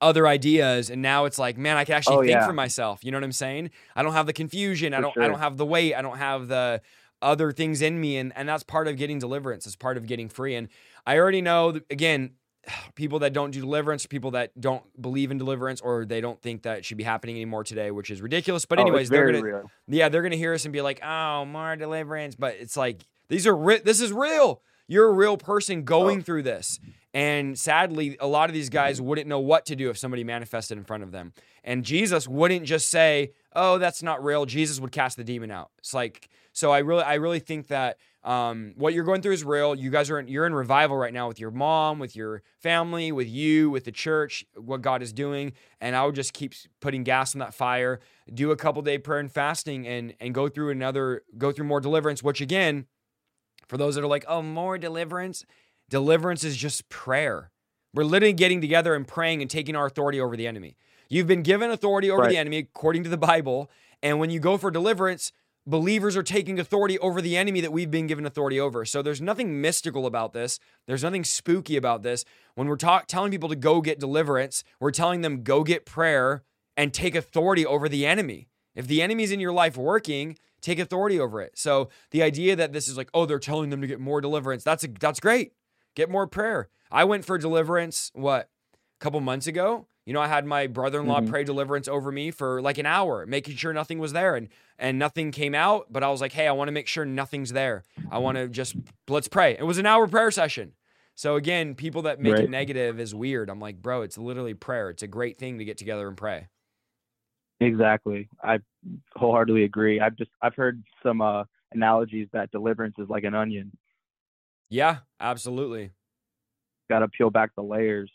other ideas, and now it's like, man, I can actually Oh, think yeah. for myself. You know what I'm saying? I don't have the confusion. I don't. I don't have the weight. I don't have the other things in me, and and that's part of getting deliverance. It's part of getting free. And I already know that, again people that don't do deliverance, people that don't believe in deliverance, or they don't think that it should be happening anymore today, which is ridiculous. But oh, anyways, they're gonna real. yeah, they're gonna hear us and be like, oh, more deliverance. But it's like these are ri- this is real. You're a real person going oh. through this. And sadly, a lot of these guys wouldn't know what to do if somebody manifested in front of them. And Jesus wouldn't just say, "Oh, that's not real." Jesus would cast the demon out. It's like so. I really, I really think that um, what you're going through is real. You guys are in, you're in revival right now with your mom, with your family, with you, with the church. What God is doing, and I would just keep putting gas on that fire. Do a couple day prayer and fasting, and and go through another, go through more deliverance. Which again, for those that are like, "Oh, more deliverance." Deliverance is just prayer. We're literally getting together and praying and taking our authority over the enemy. You've been given authority over Right. the enemy according to the Bible. And when you go for deliverance, believers are taking authority over the enemy that we've been given authority over. So there's nothing mystical about this. There's nothing spooky about this. When we're talk- telling people to go get deliverance, we're telling them go get prayer and take authority over the enemy. If the enemy's in your life working, take authority over it. So the idea that this is like, oh, they're telling them to get more deliverance, that's a, that's great. Get more prayer. I went for deliverance, what, a couple months ago? You know, I had my brother-in-law Mhm. pray deliverance over me for like an hour, making sure nothing was there and and nothing came out, but I was like, "Hey, I want to make sure nothing's there. I want to just let's pray." It was an hour prayer session. So again, people that make it negative is weird. I'm like, "Bro, it's literally prayer. It's a great thing to get together and pray." Exactly. I wholeheartedly agree. I've just I've heard some uh, analogies that deliverance is like an onion. Yeah, absolutely. Got to peel back the layers.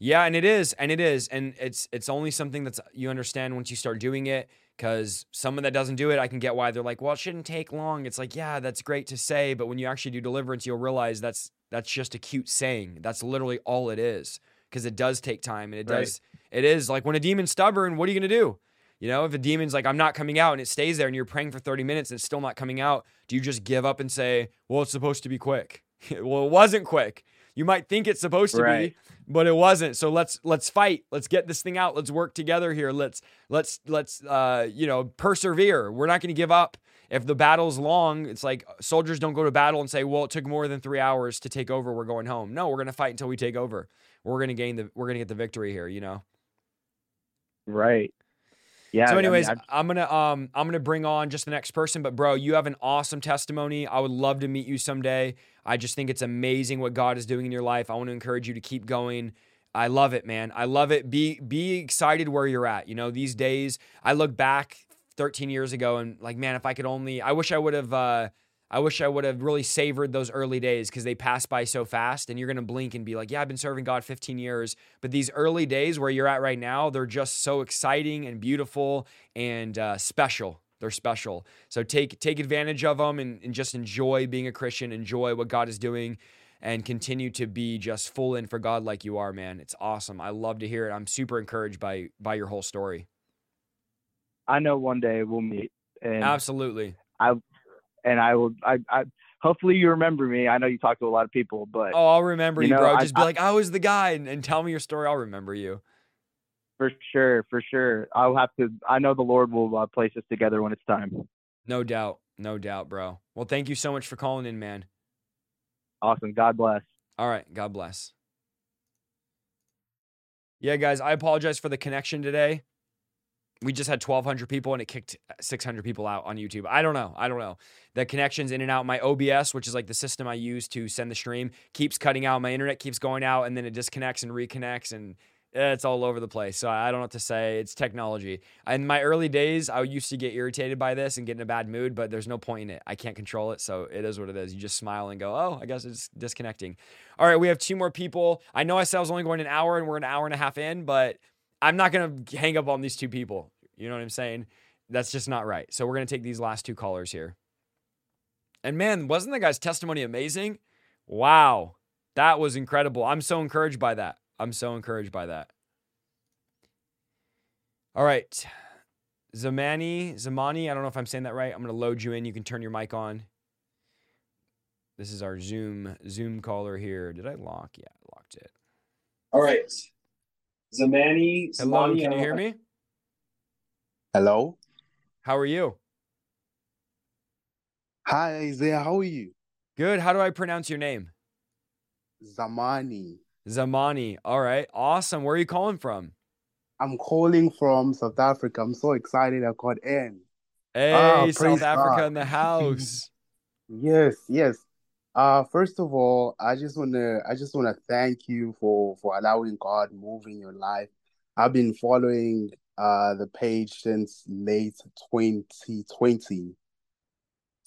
Yeah, and it is, and it is, and it's it's only something that's you understand once you start doing it. Because someone that doesn't do it, I can get why they're like, well, it shouldn't take long. It's like, yeah, that's great to say, but when you actually do deliverance, you'll realize that's that's just a cute saying. That's literally all it is. Because it does take time, and it Right. does. It is like when a demon's stubborn. What are you gonna do? You know, if a demon's like, I'm not coming out, and it stays there, and you're praying for 30 minutes, and it's still not coming out, do you just give up and say, well, it's supposed to be quick? well, it wasn't quick. You might think it's supposed to Right. be, but it wasn't. So let's let's fight. Let's get this thing out. Let's work together here. Let's let's let's uh you know persevere. We're not going to give up. If the battle's long, it's like soldiers don't go to battle and say, "Well, it took more than 3 hours to take over. We're going home." No, we're going to fight until we take over. We're going to gain the we're going to get the victory here, you know. Right. Yeah. so anyways, I- I'm going to um I'm going to bring on just the next person, but bro, you have an awesome testimony. I would love to meet you someday. I just think it's amazing what God is doing in your life. I want to encourage you to keep going. I love it, man. I love it. Be be excited where you're at. You know, these days I look back 13 years ago and like, man, if I could only I wish I would have uh I wish I would have really savored those early days because they pass by so fast and you're going to blink and be like, yeah, I've been serving God 15 years. But these early days where you're at right now, they're just so exciting and beautiful and uh, special. They're special. So take take advantage of them and, and just enjoy being a Christian, enjoy what God is doing and continue to be just full in for God like you are, man. It's awesome. I love to hear it. I'm super encouraged by by your whole story. I know one day we'll meet, and Absolutely. I and I will. I, I hopefully you remember me. I know you talk to a lot of people, but Oh, I'll remember you, you know, bro. I- Just be I- like, I was the guy and, and tell me your story. I'll remember you. For sure, for sure, I'll have to. I know the Lord will uh, place us together when it's time. No doubt. No doubt, bro. Well, thank you so much for calling in, man. Awesome. God bless. All right. God bless. Yeah, guys, I apologize for the connection today. We just had 1,200 people and it kicked 600 people out on YouTube. I don't know. I don't know. The connection's in and out. My OBS, which is like the system I use to send the stream, keeps cutting out. My internet keeps going out and then it disconnects and reconnects and it's all over the place. So I don't know what to say. It's technology. In my early days, I used to get irritated by this and get in a bad mood, but there's no point in it. I can't control it. So it is what it is. You just smile and go, oh, I guess it's disconnecting. All right, we have two more people. I know I said I was only going an hour and we're an hour and a half in, but I'm not going to hang up on these two people. You know what I'm saying? That's just not right. So we're going to take these last two callers here. And man, wasn't the guy's testimony amazing? Wow. That was incredible. I'm so encouraged by that. I'm so encouraged by that. All right. Zamani, Zamani, I don't know if I'm saying that right. I'm going to load you in. You can turn your mic on. This is our Zoom Zoom caller here. Did I lock? Yeah, I locked it. All right. Zamani. Hello, Zamani, can you hear me? Hello. How are you? Hi, Isaiah. How are you? Good. How do I pronounce your name? Zamani. Zamani. All right. Awesome. Where are you calling from? I'm calling from South Africa. I'm so excited I got in. Hey, Ah, South Africa God. in the house. Yes, yes. Uh, first of all, I just wanna I just wanna thank you for for allowing God move in your life. I've been following uh the page since late 2020,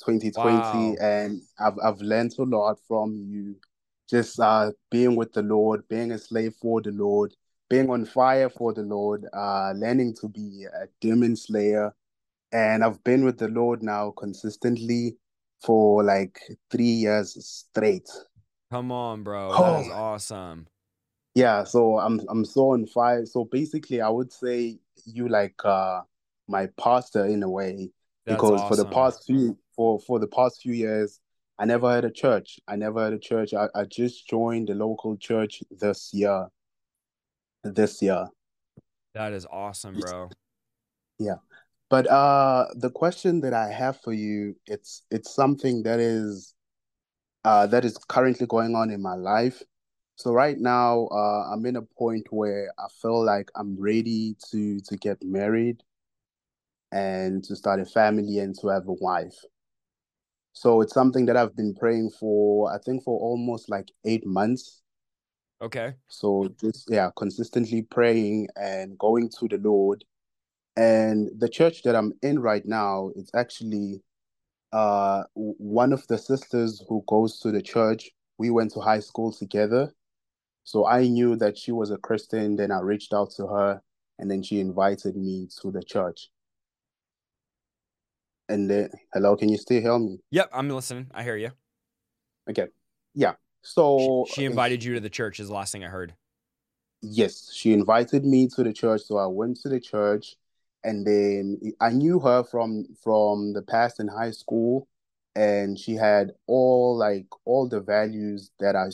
2020, Wow. and I've I've learned a lot from you. Just uh being with the Lord, being a slave for the Lord, being on fire for the Lord, uh learning to be a demon slayer and I've been with the Lord now consistently for like three years straight. Come on, bro. That is Oh, awesome. yeah. So I'm I'm so on fire. So basically, I would say you like uh my pastor in a way That's because for the past few for for the past few years, I never had a church. I never had a church. I, I just joined the local church this year. This year. That is awesome, bro. Yeah. But uh the question that I have for you, it's it's something that is uh, that is currently going on in my life. So right now, uh, I'm in a point where I feel like I'm ready to to get married and to start a family and to have a wife. So it's something that I've been praying for, I think for almost like eight months. Okay. So just yeah, consistently praying and going to the Lord. And the church that I'm in right now, it's actually uh one of the sisters who goes to the church. We went to high school together. So I knew that she was a Christian. Then I reached out to her, and then she invited me to the church. And then, hello, can you still hear me? Yep, I'm listening. I hear you. Okay. Yeah. So, she invited you to the church is the last thing I heard. yes, she invited me to the church. So I went to the church, and then I knew her from from the past in high school, and she had all like all the values that I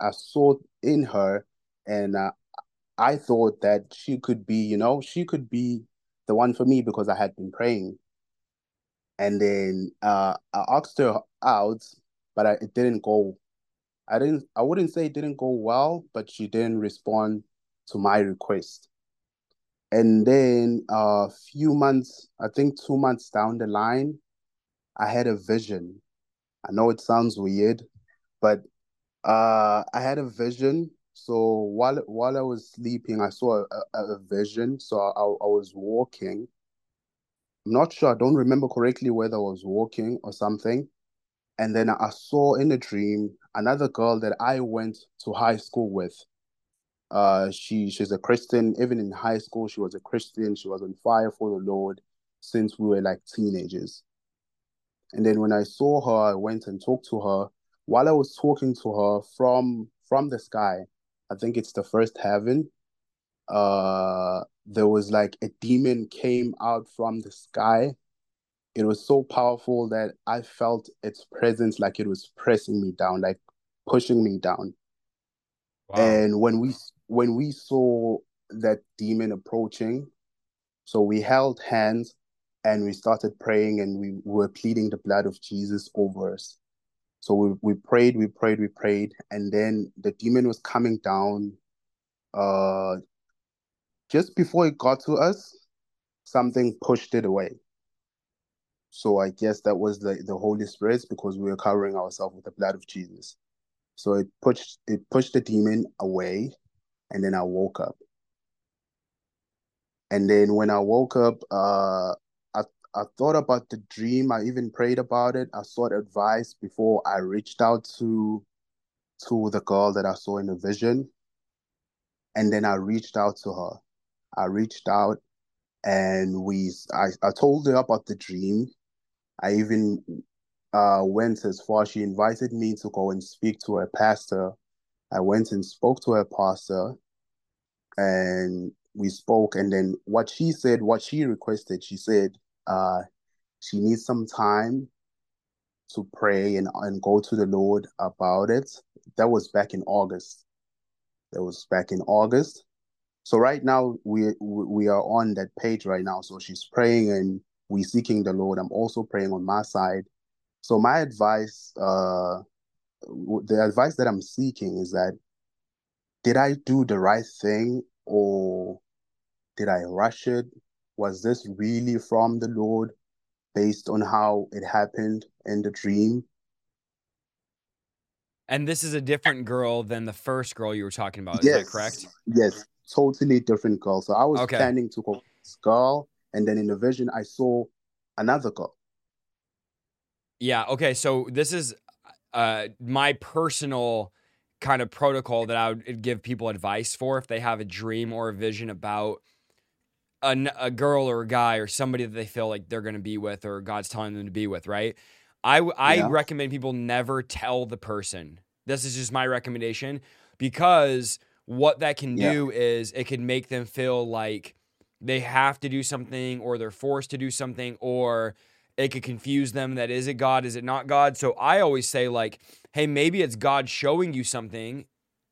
I saw in her, and uh, I thought that she could be, you know, she could be the one for me because I had been praying. And then uh, I asked her out, but I, it didn't go. I didn't. I wouldn't say it didn't go well, but she didn't respond to my request. And then a few months, I think two months down the line, I had a vision. I know it sounds weird, but uh, I had a vision. So while while I was sleeping, I saw a, a, a vision. So I, I was walking. I'm not sure. I don't remember correctly whether I was walking or something. And then I saw in a dream another girl that I went to high school with. Uh, she she's a Christian. Even in high school, she was a Christian. She was on fire for the Lord since we were like teenagers. And then when I saw her, I went and talked to her. While I was talking to her from from the sky, I think it's the first heaven. Uh, there was like a demon came out from the sky. It was so powerful that I felt its presence like it was pressing me down, like pushing me down. Wow. And when we when we saw that demon approaching, so we held hands and we started praying and we were pleading the blood of Jesus over us. So we, we prayed, we prayed, we prayed, and then the demon was coming down. Uh, just before it got to us, something pushed it away. So I guess that was the, the Holy Spirit because we were covering ourselves with the blood of Jesus. So it pushed it pushed the demon away, and then I woke up. And then when I woke up, uh, I I thought about the dream. I even prayed about it. I sought advice before I reached out to to the girl that I saw in the vision. And then I reached out to her. I reached out and we I, I told her about the dream. I even uh went as far. She invited me to go and speak to her pastor. I went and spoke to her pastor and we spoke and then what she said, what she requested, she said uh she needs some time to pray and, and go to the Lord about it. That was back in August. That was back in August. So right now we we are on that page right now. So she's praying and we seeking the Lord. I'm also praying on my side. So my advice, uh, the advice that I'm seeking is that did I do the right thing or did I rush it? Was this really from the Lord based on how it happened in the dream? And this is a different girl than the first girl you were talking about. Is yes, that correct? Yes, totally different girl. So I was Okay. planning to call this girl, and then in the vision I saw another girl. Yeah. Okay. So this is uh, my personal kind of protocol that I would give people advice for if they have a dream or a vision about a girl or a guy or somebody that they feel like they're going to be with or God's telling them to be with, right? I Yeah. recommend people never tell the person. This is just my recommendation because what that can Yeah. do is it can make them feel like they have to do something or they're forced to do something or it could confuse them that is it God, is it not God? So I always say, like, hey, maybe it's God showing you something.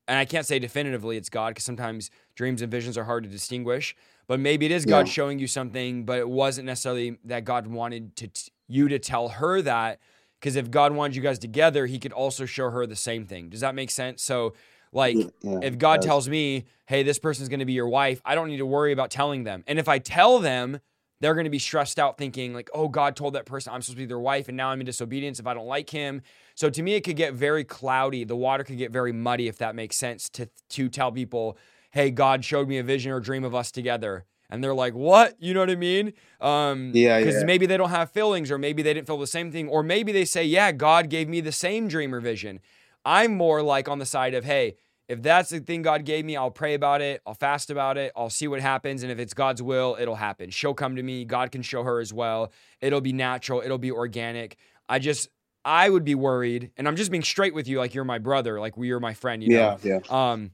And I can't say definitively it's God because sometimes dreams and visions are hard to distinguish. But maybe it is God Yeah. showing you something, but it wasn't necessarily that God wanted to t- you to tell her that. Because if God wanted you guys together, He could also show her the same thing. Does that make sense? So, like, Yeah, if God tells me, hey, this person's going to be your wife, I don't need to worry about telling them. And if I tell them, they're going to be stressed out thinking, like, oh, God told that person I'm supposed to be their wife, and now I'm in disobedience if I don't like him. So to me, it could get very cloudy. The water could get very muddy, if that makes sense, to, to tell people, hey, God showed me a vision or dream of us together. And they're like, what? You know what I mean? Um, Yeah, Because yeah. maybe they don't have feelings, or maybe they didn't feel the same thing, or maybe they say, yeah, God gave me the same dream or vision. I'm more like on the side of, hey, if that's the thing God gave me, I'll pray about it. I'll fast about it. I'll see what happens. And if it's God's will, it'll happen. She'll come to me. God can show her as well. It'll be natural. It'll be organic. I just, I would be worried. And I'm just being straight with you, like you're my brother, like we are my friend, you know? yeah, yeah. um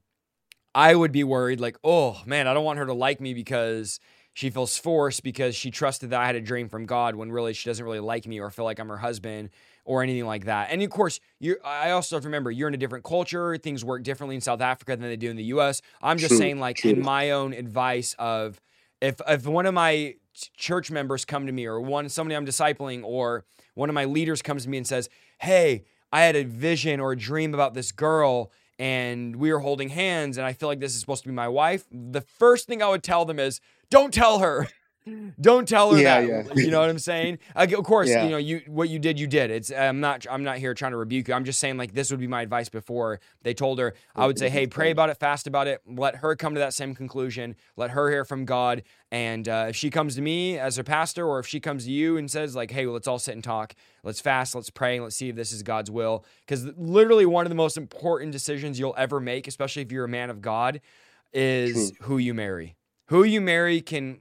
I would be worried like, "Oh, man, I don't want her to like me because she feels forced because she trusted that I had a dream from God when really she doesn't really like me or feel like I'm her husband or anything like that." And of course, you I also have to remember you're in a different culture, things work differently in South Africa than they do in the US. I'm just saying like in my own advice of if if one of my church members come to me or one somebody I'm discipling or one of my leaders comes to me and says, "Hey, I had a vision or a dream about this girl and we were holding hands and I feel like this is supposed to be my wife." The first thing I would tell them is, "Don't tell her." Don't tell her Yeah, that. yeah. You know what I'm saying? Like, of course, Yeah. you know you what you did, you did. It's I'm not I'm not here trying to rebuke you. I'm just saying like this would be my advice before they told her. I would say, hey, pray about it, fast about it, let her come to that same conclusion, let her hear from God, and uh, if she comes to me as a pastor, or if she comes to you and says like, hey, let's all sit and talk, let's fast, let's pray, and let's see if this is God's will, because literally one of the most important decisions you'll ever make, especially if you're a man of God, is who you marry. Who you marry can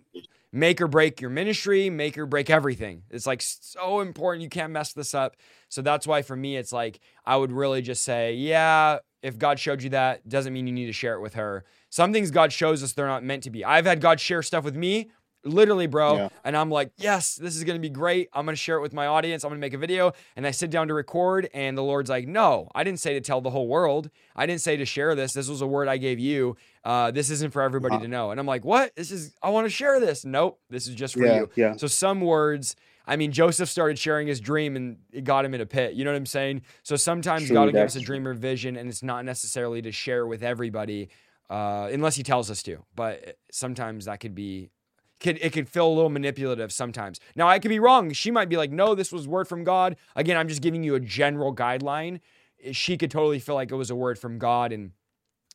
make or break your ministry, make or break everything. It's like so important. You can't mess this up. So that's why for me, it's like I would really just say, yeah, if God showed you that, doesn't mean you need to share it with her. Some things God shows us they're not meant to be. I've had God share stuff with me, literally, bro. Yeah. And I'm like, yes, this is gonna be great. I'm gonna share it with my audience. I'm gonna make a video. And I sit down to record, and the Lord's like, no, I didn't say to tell the whole world. I didn't say to share this. This was a word I gave you. Uh, this isn't for everybody Uh-huh. to know. And I'm like, what? This is I want to share this. Nope, this is just for Yeah, you. yeah. So some words, I mean, Joseph started sharing his dream and it got him in a pit. You know what I'm saying? So sometimes True, God will give us a dream or vision, and it's not necessarily to share with everybody, uh, unless He tells us to. But sometimes that could be. Could, it could feel a little manipulative sometimes. Now I could be wrong. She might be like, "No, this was word from God." Again, I'm just giving you a general guideline. She could totally feel like it was a word from God, and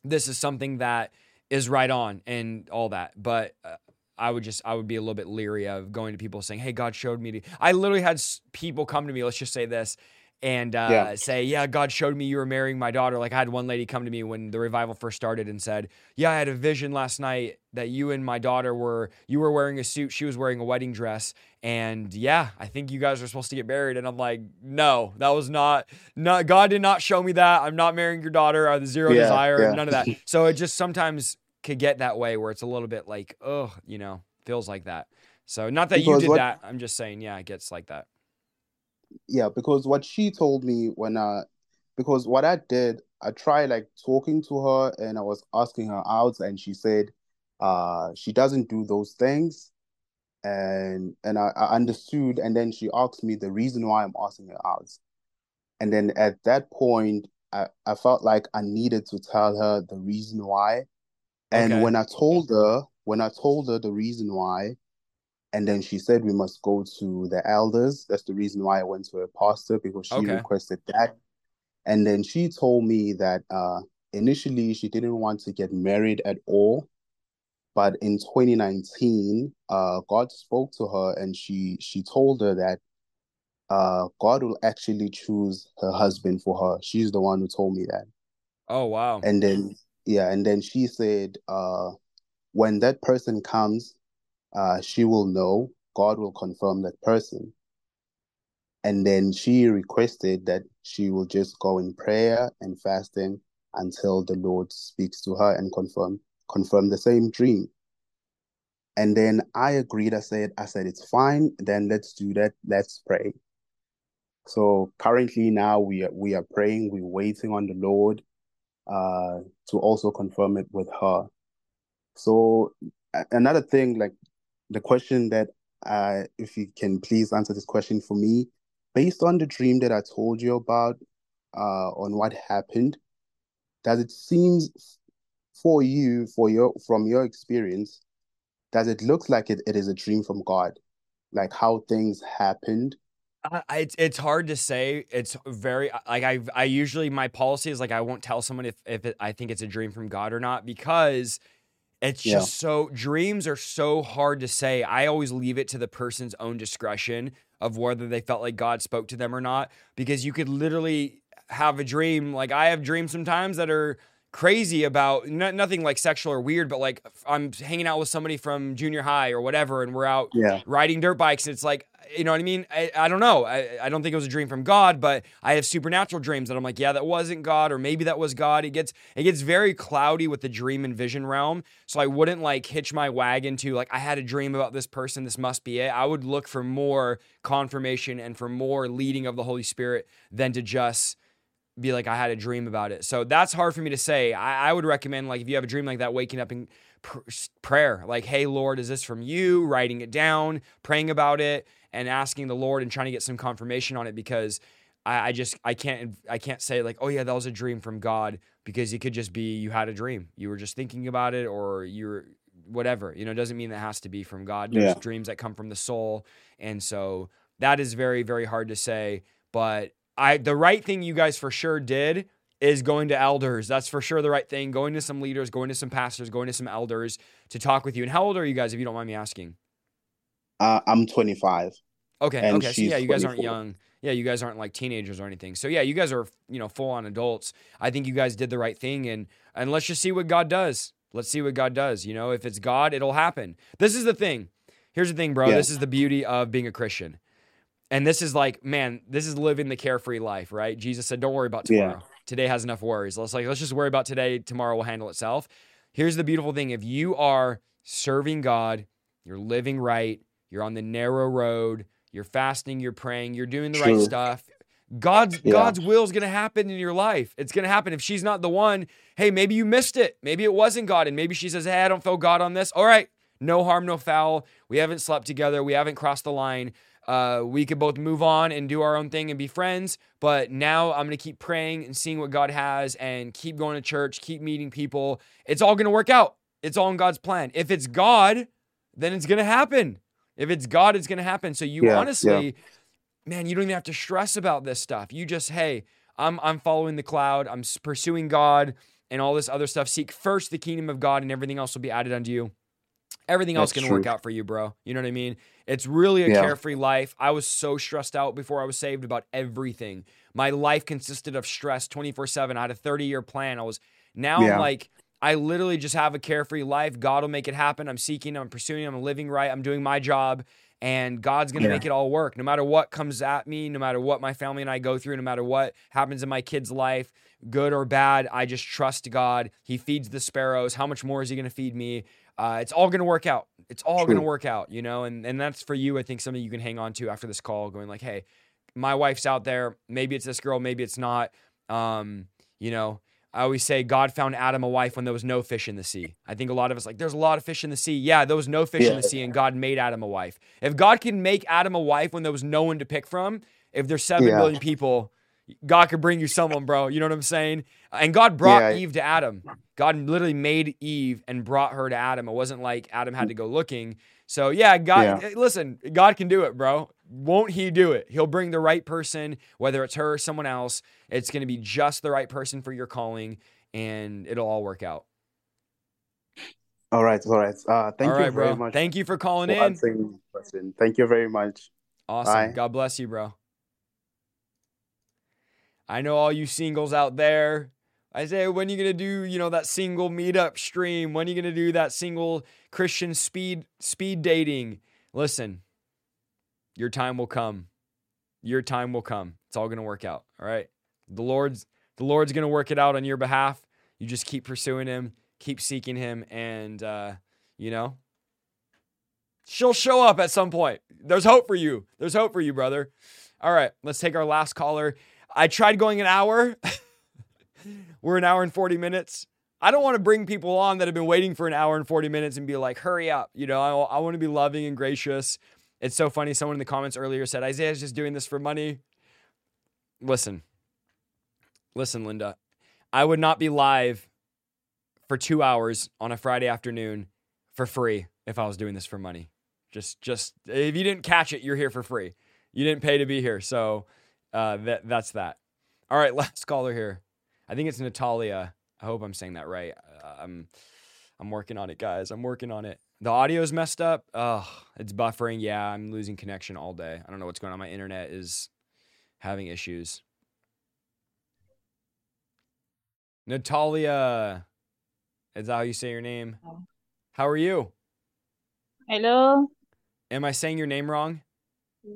this is something that is right on and all that. But uh, I would just I would be a little bit leery of going to people saying, "Hey, God showed me." To... I literally had people come to me. Let's just say this. And uh, Yeah. say, yeah, God showed me you were marrying my daughter. Like I had one lady come to me when the revival first started and said, yeah, I had a vision last night that you and my daughter were, you were wearing a suit, she was wearing a wedding dress, and yeah, I think you guys are supposed to get married. And I'm like, no, that was not, not God did not show me that. I'm not marrying your daughter. I have zero Yeah, desire, yeah. none of that. So it just sometimes could get that way where it's a little bit like, oh, you know, feels like that. So not that you did what- that. I'm just saying, yeah, it gets like that. Yeah because what she told me when uh because what i did i tried like talking to her and i was asking her out and she said uh she doesn't do those things. And and I, I understood and then she asked me the reason why i'm asking her out. And then at that point i i felt like i needed to tell her the reason why. And Okay. when i told her when i told her the reason why and then she said we must go to the elders. That's the reason why I went to a pastor because she Okay. requested that. And then she told me that uh, initially she didn't want to get married at all. But in 2019, uh, God spoke to her and she she told her that uh, God will actually choose her husband for her. She's the one who told me that. Oh wow. And then yeah, and then she said, uh, when that person comes, uh, she will know. God will confirm that person. And then she requested that she will just go in prayer and fasting until the Lord speaks to her and confirm confirm the same dream. And then I agreed. I said, I said, it's fine. Then let's do that. Let's pray. So currently now we are we are praying, we're waiting on the Lord uh to also confirm it with her. So another thing, like the question that uh if you can please answer this question for me, based on the dream that I told you about, uh on what happened, does it seems for you, for your from your experience, does it look like it, it is a dream from God? Like how things happened it's it's hard to say. It's very like I I usually my policy is like I won't tell someone if if it, I think it's a dream from God or not because it's Yeah. just so dreams are so hard to say. I always leave it to the person's own discretion of whether they felt like God spoke to them or not because you could literally have a dream like I have dreams sometimes that are crazy about no, nothing like sexual or weird but like I'm hanging out with somebody from junior high or whatever and we're out Yeah. riding dirt bikes. And it's like, you know what I mean? I, I don't know. I, I don't think it was a dream from God, but I have supernatural dreams that I'm like, yeah, that wasn't God, or maybe that was God. It gets it gets very cloudy with the dream and vision realm. So I wouldn't like hitch my wagon to like I had a dream about this person. This must be it. I would look for more confirmation and for more leading of the Holy Spirit than to just be like I had a dream about it. So that's hard for me to say. I, I would recommend like if you have a dream like that, waking up and pr- prayer, like, "Hey Lord, is this from you?" Writing it down, praying about it, and asking the Lord and trying to get some confirmation on it because I, I just I can't I can't say like, "Oh yeah, that was a dream from God," because it could just be you had a dream, you were just thinking about it, or you're whatever. You know, it doesn't mean that has to be from God. There's Yeah. dreams that come from the soul, and so that is very very hard to say. But I the right thing you guys for sure did is going to elders. That's for sure the right thing. Going to some leaders, going to some pastors, going to some elders to talk with you. And how old are you guys, if you don't mind me asking? Uh, I'm 25. Okay, And okay. So yeah, you guys aren't young. Yeah, you guys aren't like teenagers or anything. So yeah, you guys are you know full on adults. I think you guys did the right thing, and and let's just see what God does. Let's see what God does. You know, if it's God, it'll happen. This is the thing. Here's the thing, bro. Yeah. This is the beauty of being a Christian. And this is like, man, this is living the carefree life, right? Jesus said, "Don't worry about Yeah. tomorrow. Today has enough worries." Let's like, let's just worry about today. Tomorrow will handle itself. Here's the beautiful thing: if you are serving God, you're living right, you're on the narrow road, you're fasting, you're praying, you're doing the right stuff. God's Yeah. God's will is going to happen in your life. It's going to happen. If she's not the one, hey, maybe you missed it. Maybe it wasn't God, and maybe she says, "Hey, I don't feel God on this." All right, no harm, no foul. We haven't slept together. We haven't crossed the line. Uh, we could both move on and do our own thing and be friends. But now I'm going to keep praying and seeing what God has and keep going to church, keep meeting people. It's all going to work out. It's all in God's plan. If it's God, then it's going to happen. If it's God, it's going to happen. So you Yeah, yeah. honestly, man, you don't even have to stress about this stuff. You just, hey, I'm I'm following the cloud. I'm pursuing God and all this other stuff. Seek first the kingdom of God, and everything else will be added unto you. Everything else That's can work out for you, bro. You know what I mean? It's really a Yeah. carefree life. I was so stressed out before I was saved about everything. My life consisted of stress 24 7. I had a 30 year plan. I was now I'm like, I literally just have a carefree life. God will make it happen. I'm seeking, I'm pursuing, I'm living right, I'm doing my job, and God's gonna Yeah. make it all work. No matter what comes at me, no matter what my family and I go through, no matter what happens in my kid's life, good or bad, I just trust God. He feeds the sparrows. How much more is He gonna feed me? Uh, it's all gonna work out. It's all gonna work out, you know. And and that's for you. I think something you can hang on to after this call, going like, hey, my wife's out there. Maybe it's this girl. Maybe it's not. Um, you know, I always say God found Adam a wife when there was no fish in the sea. I think a lot of us like there's a lot of fish in the sea. Yeah, there was no fish in the sea, and God made Adam a wife. If God can make Adam a wife when there was no one to pick from, if there's seven Yeah. billion people, God could bring you someone, bro. You know what I'm saying? And God brought Yeah. Eve to Adam. God literally made Eve and brought her to Adam. It wasn't like Adam had to go looking. So yeah, God, Yeah. eh, listen, God can do it, bro. won't he do it? He'll bring the right person, whether it's her or someone else. It's going to be just the right person for your calling, and it'll all work out. All right, all right. Uh, thank all you right, very bro. much. Thank you for calling for in. answering the question. Thank you very much. Awesome. Bye. God bless you, bro. I know all you singles out there. I say, when are you gonna do, you know, that single meetup stream? When are you gonna do that single Christian speed speed dating? Listen, your time will come. Your time will come. It's all gonna work out. All right. The Lord's the Lord's gonna work it out on your behalf. You just keep pursuing him, keep seeking him, and uh, you know, she'll show up at some point. There's hope for you. There's hope for you, brother. All right, let's take our last caller. I tried going an hour. We're an hour and 40 minutes. I don't want to bring people on that have been waiting for an hour and 40 minutes and be like, hurry up. You know, I, I want to be loving and gracious. It's so funny. Someone in the comments earlier said, Isaiah's just doing this for money. Listen, listen, Linda. I would not be live for two hours on a Friday afternoon for free if I was doing this for money. Just, just if you didn't catch it, you're here for free. You didn't pay to be here, so uh, that that's that. All right, last caller here. I think it's Natalia. I hope I'm saying that right. Uh, I'm I'm working on it, guys. I'm working on it. The audio's messed up. Oh, it's buffering. Yeah, I'm losing connection all day. I don't know what's going on. My internet is having issues. Natalia, is that how you say your name? How are you? Hello. Am I saying your name wrong?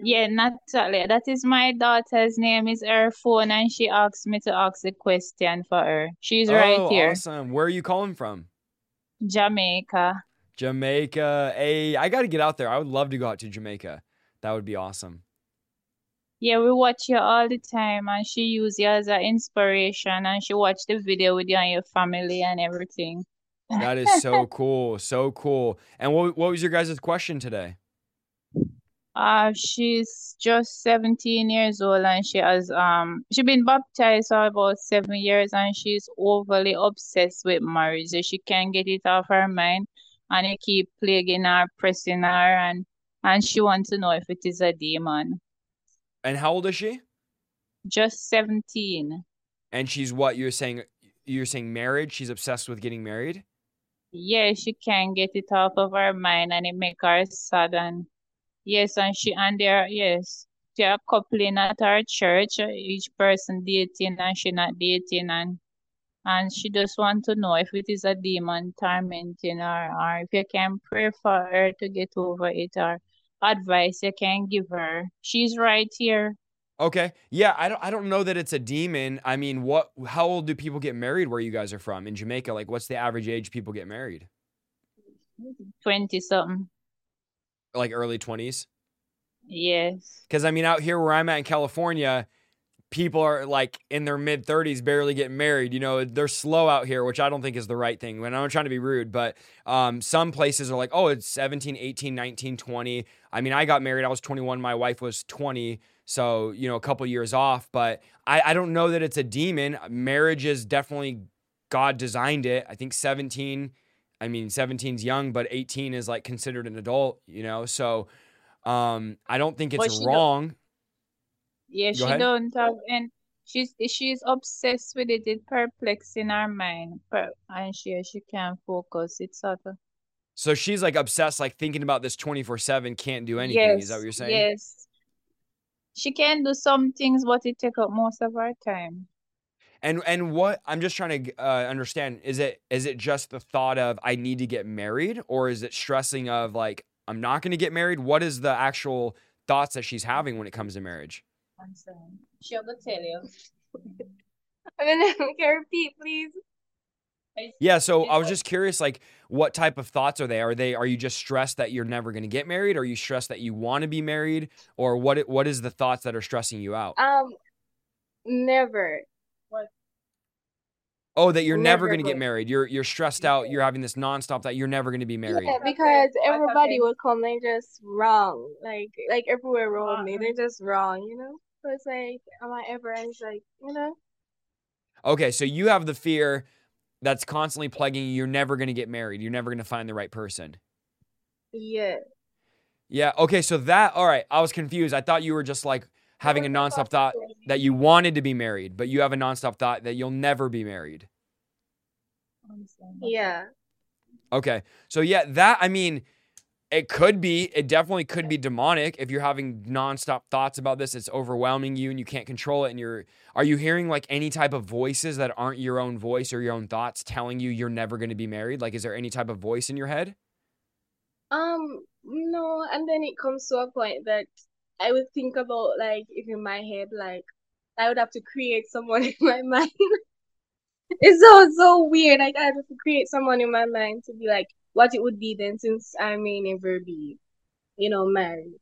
Yeah, Natalia. That is my daughter's name. Is her phone, and she asked me to ask a question for her. She's oh, right oh, here, awesome. Where are you calling from? Jamaica. Jamaica. Hey, I got to get out there. I would love to go out to Jamaica. That would be awesome. Yeah, we watch you all the time, and she use you as an inspiration, and she watch the video with you and your family and everything. That is so cool. So cool. And what, what was your guys' question today? Uh, she's just 17 years old and she has um she been baptized for about seven years and she's overly obsessed with marriage. So she can't get it off her mind and it keep plaguing her, pressing her and and she wants to know if it is a demon. And how old is she? Just 17. And she's what you're saying you're saying marriage? She's obsessed with getting married? Yeah, she can't get it off of her mind and it make her sad and yes, and she and there yes. They're coupling at our church, each person dating and she not dating and and she just want to know if it is a demon tormenting her or if you can pray for her to get over it or advice you can give her. She's right here. Okay. Yeah, I don't I don't know that it's a demon. I mean, what how old do people get married where you guys are from in Jamaica? Like what's the average age people get married? 20 something. Like early 20s? Yes. Cuz I mean out here where I'm at in California, people are like in their mid 30s barely getting married. You know, they're slow out here, which I don't think is the right thing. and I'm not trying to be rude, but um, some places are like, oh, it's 17, 18, 19, 20. I mean, I got married, I was 21, my wife was 20. So, you know, a couple years off, but I, I don't know that it's a demon. Marriage is definitely God designed it. I think 17, I mean, 17's young, but 18 is like considered an adult, you know? So um, I don't think it's she don't- wrong. Yeah, Go she ahead. don't have and she's she's obsessed with it. It perplexing her mind. Per, and she she can't focus. It's sort of So she's like obsessed, like thinking about this 24 7, can't do anything. Is that what you're saying? Yes. She can do some things, but it take up most of her time. And and what I'm just trying to uh, understand is it is it just the thought of I need to get married, or is it stressing of like I'm not going to get married? What is the actual thoughts that she's having when it comes to marriage? I'm sorry. She'll tell you. I mean, can you repeat, please? Yeah, so I was just curious, like, what type of thoughts are they? Are they are you just stressed that you're never going to get married? Are you stressed that you want to be married, or what? What is the thoughts that are stressing you out? Um, never. Oh, that you're never never going to get married. You're you're stressed out. You're having this nonstop that you're never going to be married. Yeah, because everybody would come, they just wrong. Like, like everywhere around me, they're just wrong, you know? So it's like, am I ever? And it's like, you know? Okay, so you have the fear that's constantly plaguing you. You're never going to get married. You're never going to find the right person. Yeah. Yeah. Okay. So that. All right. I was confused. I thought you were just like having a nonstop thought that you wanted to be married, but you have a nonstop thought that you'll never be married. Yeah. Okay. So yeah, that I mean, it could be, it definitely could be demonic if you're having nonstop thoughts about this. It's overwhelming you and you can't control it. And you're are you hearing like any type of voices that aren't your own voice or your own thoughts telling you you're never going to be married? Like, is there any type of voice in your head? Um, no, and then it comes to a point that I would think about like if in my head, like I would have to create someone in my mind. it's so so weird. Like I have to create someone in my mind to be like what it would be then since I may never be, you know, married.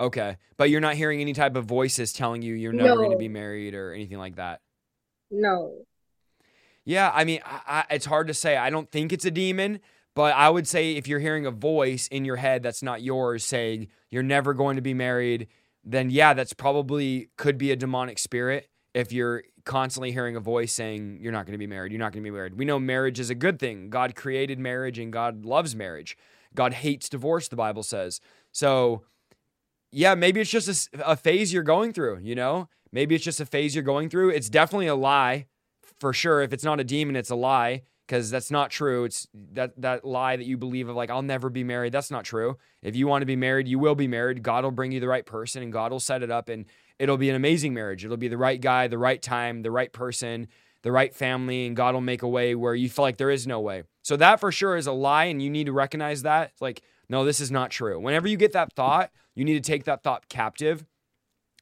Okay. But you're not hearing any type of voices telling you you're never going to be married or anything like that. No. Yeah, I mean, I, I, it's hard to say. I don't think it's a demon, but I would say if you're hearing a voice in your head that's not yours saying you're never going to be married, then yeah, that's probably could be a demonic spirit. If you're constantly hearing a voice saying you're not going to be married, you're not going to be married. We know marriage is a good thing. God created marriage and God loves marriage. God hates divorce, the Bible says. So, yeah, maybe it's just a phase you're going through, you know? Maybe it's just a phase you're going through. It's definitely a lie for sure. If it's not a demon, it's a lie because that's not true. It's that that lie that you believe of like I'll never be married. That's not true. If you want to be married, you will be married. God will bring you the right person and God will set it up and it'll be an amazing marriage. It'll be the right guy, the right time, the right person, the right family and God will make a way where you feel like there is no way. So that for sure is a lie and you need to recognize that. It's like no, this is not true. Whenever you get that thought, you need to take that thought captive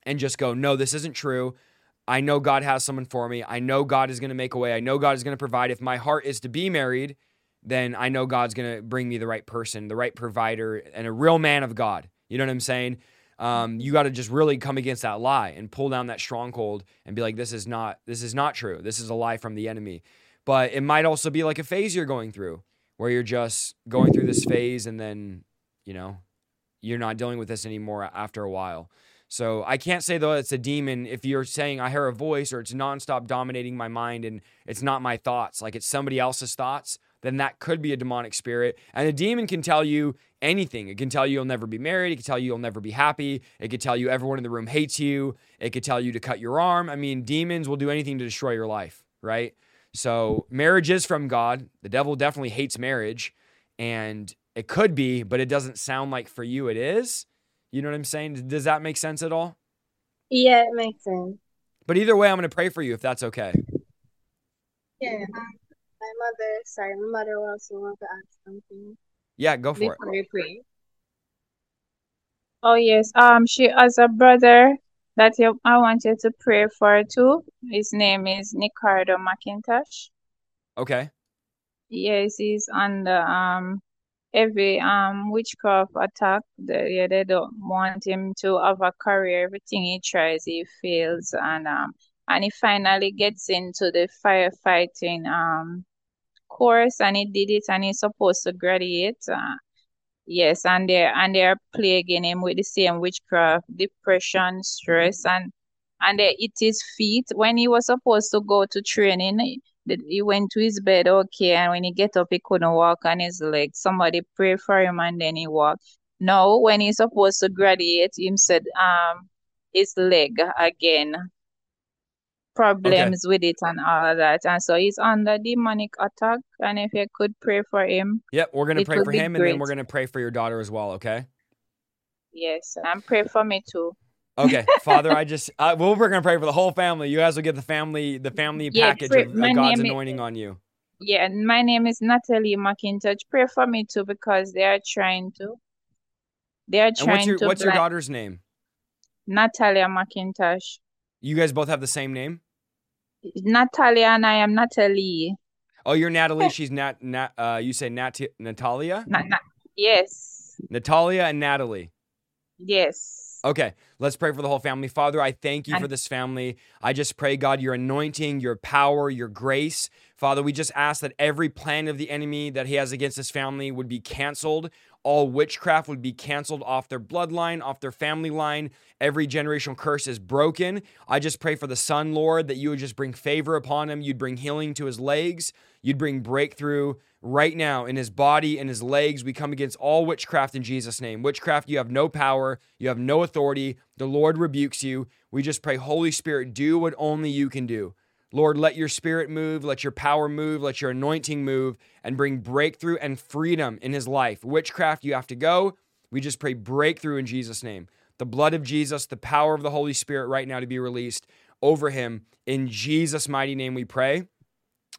and just go, no, this isn't true. I know God has someone for me. I know God is going to make a way. I know God is going to provide. If my heart is to be married, then I know God's going to bring me the right person, the right provider, and a real man of God. You know what I'm saying? Um, you got to just really come against that lie and pull down that stronghold and be like, this is not, this is not true. This is a lie from the enemy. But it might also be like a phase you're going through where you're just going through this phase and then, you know, you're not dealing with this anymore after a while. So I can't say though it's a demon if you're saying I hear a voice or it's nonstop dominating my mind and it's not my thoughts, like it's somebody else's thoughts, then that could be a demonic spirit. And a demon can tell you anything. It can tell you you'll never be married. It can tell you you'll never be happy. It could tell you everyone in the room hates you. It could tell you to cut your arm. I mean, demons will do anything to destroy your life, right? So marriage is from God. The devil definitely hates marriage. And it could be, but it doesn't sound like for you it is. You know what I'm saying? Does that make sense at all? Yeah, it makes sense. But either way, I'm going to pray for you if that's okay. Yeah. Um, my mother, sorry, my mother also want to ask something Yeah, go for it. before we pray. Oh yes. Um, she has a brother that you, I want you to pray for too. His name is Nicardo McIntosh. Okay. Yes, he's under um every um witchcraft attack. They, yeah, they don't want him to have a career. Everything he tries, he fails, and um and he finally gets into the firefighting um course, and he did it, and he's supposed to graduate. Uh, yes, and they're and they're plaguing him with the same witchcraft, depression, stress, and and they hit his feet when he was supposed to go to training. He went to his bed okay, and when he get up, he couldn't walk on his legs. Somebody pray for him, and then he walked. Now, when he's supposed to graduate, him said um his leg again problems with it and all that, and so he's under demonic attack. And if you could pray for him, Yep, we're going to pray for him and then we're going to pray for your daughter as well, okay? Yes, and pray for me too. Okay, Father, I just uh, well, we're gonna pray for the whole family. You guys will get the family, the family Yeah, package pray- of, of God's name is- anointing on you. Yeah, my name is Natalie McIntosh. Pray for me too because they are trying to. They are And trying what's your to what's your daughter's name? Natalia McIntosh. You guys both have the same name. Natalia and I am Natalie. Oh, you're Natalie. She's Nat. Nat uh, you say Nat Natalia. Na- na- yes, Natalia and Natalie. yes. Okay, let's pray for the whole family. Father, I thank you for this family. I just pray, God, your anointing, your power, your grace. Father, we just ask that every plan of the enemy that he has against this family would be canceled. all witchcraft would be canceled off their bloodline, off their family line. Every generational curse is broken. I just pray for the son, Lord, that you would just bring favor upon him. You'd bring healing to his legs. You'd bring breakthrough right now in his body and his legs. We come against all witchcraft in Jesus' name. Witchcraft, you have no power, you have no authority. The Lord rebukes you. We just pray, Holy Spirit, do what only you can do. Lord, let your spirit move, let your power move, let your anointing move, and bring breakthrough and freedom in his life. Witchcraft, you have to go. We just pray breakthrough in Jesus' name. The blood of Jesus, the power of the Holy Spirit right now to be released over him. In Jesus' mighty name we pray.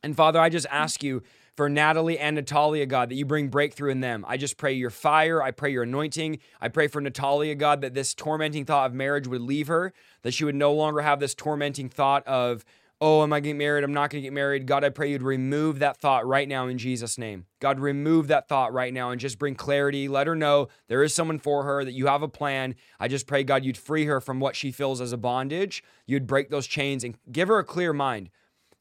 And Father, I just ask you for Natalie and Natalia, God, that you bring breakthrough in them. I just pray your fire. I pray your anointing. I pray for Natalia, God, that this tormenting thought of marriage would leave her, that she would no longer have this tormenting thought of, oh, am I getting married? I'm not going to get married. God, I pray you'd remove that thought right now in Jesus' name. God, remove that thought right now and just bring clarity. Let her know there is someone for her, that you have a plan. I just pray, God, you'd free her from what she feels as a bondage. You'd break those chains and give her a clear mind.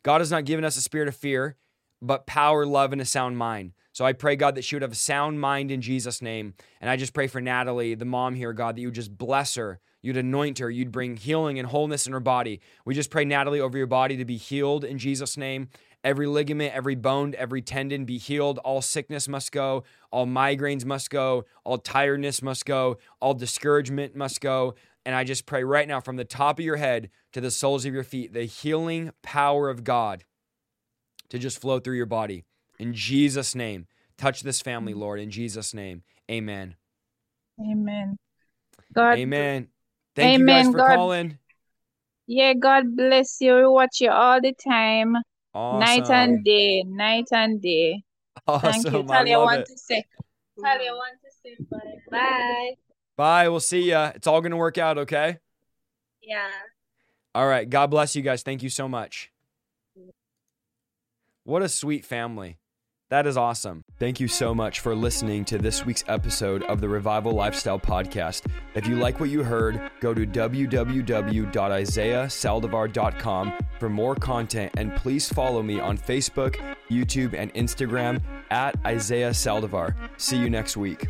God has not given us a spirit of fear, but power, love, and a sound mind. So I pray, God, that she would have a sound mind in Jesus' name. And I just pray for Natalie, the mom here, God, that you would just bless her You'd anoint her. You'd bring healing and wholeness in her body. We just pray, Natalie, over your body to be healed in Jesus' name. Every ligament, every bone, every tendon be healed. All sickness must go. All migraines must go. All tiredness must go. All discouragement must go. And I just pray right now from the top of your head to the soles of your feet, the healing power of God to just flow through your body. In Jesus' name, touch this family, mm-hmm. Lord. In Jesus' name, amen. Amen. God. Amen. Thank Amen. you guys for God, calling. Yeah, God bless you. We watch you all the time. Awesome. Night and day. Night and day. Awesome. Thank you. Talia, I want it. to say. Talia, want to say bye. Bye. Bye. We'll see ya. It's all gonna work out, okay? Yeah. All right. God bless you guys. Thank you so much. What a sweet family. That is awesome. Thank you so much for listening to this week's episode of the Revival Lifestyle Podcast. If you like what you heard, go to www.isaiahsaldivar.com for more content and please follow me on Facebook, YouTube, and Instagram at Isaiah Saldivar. See you next week.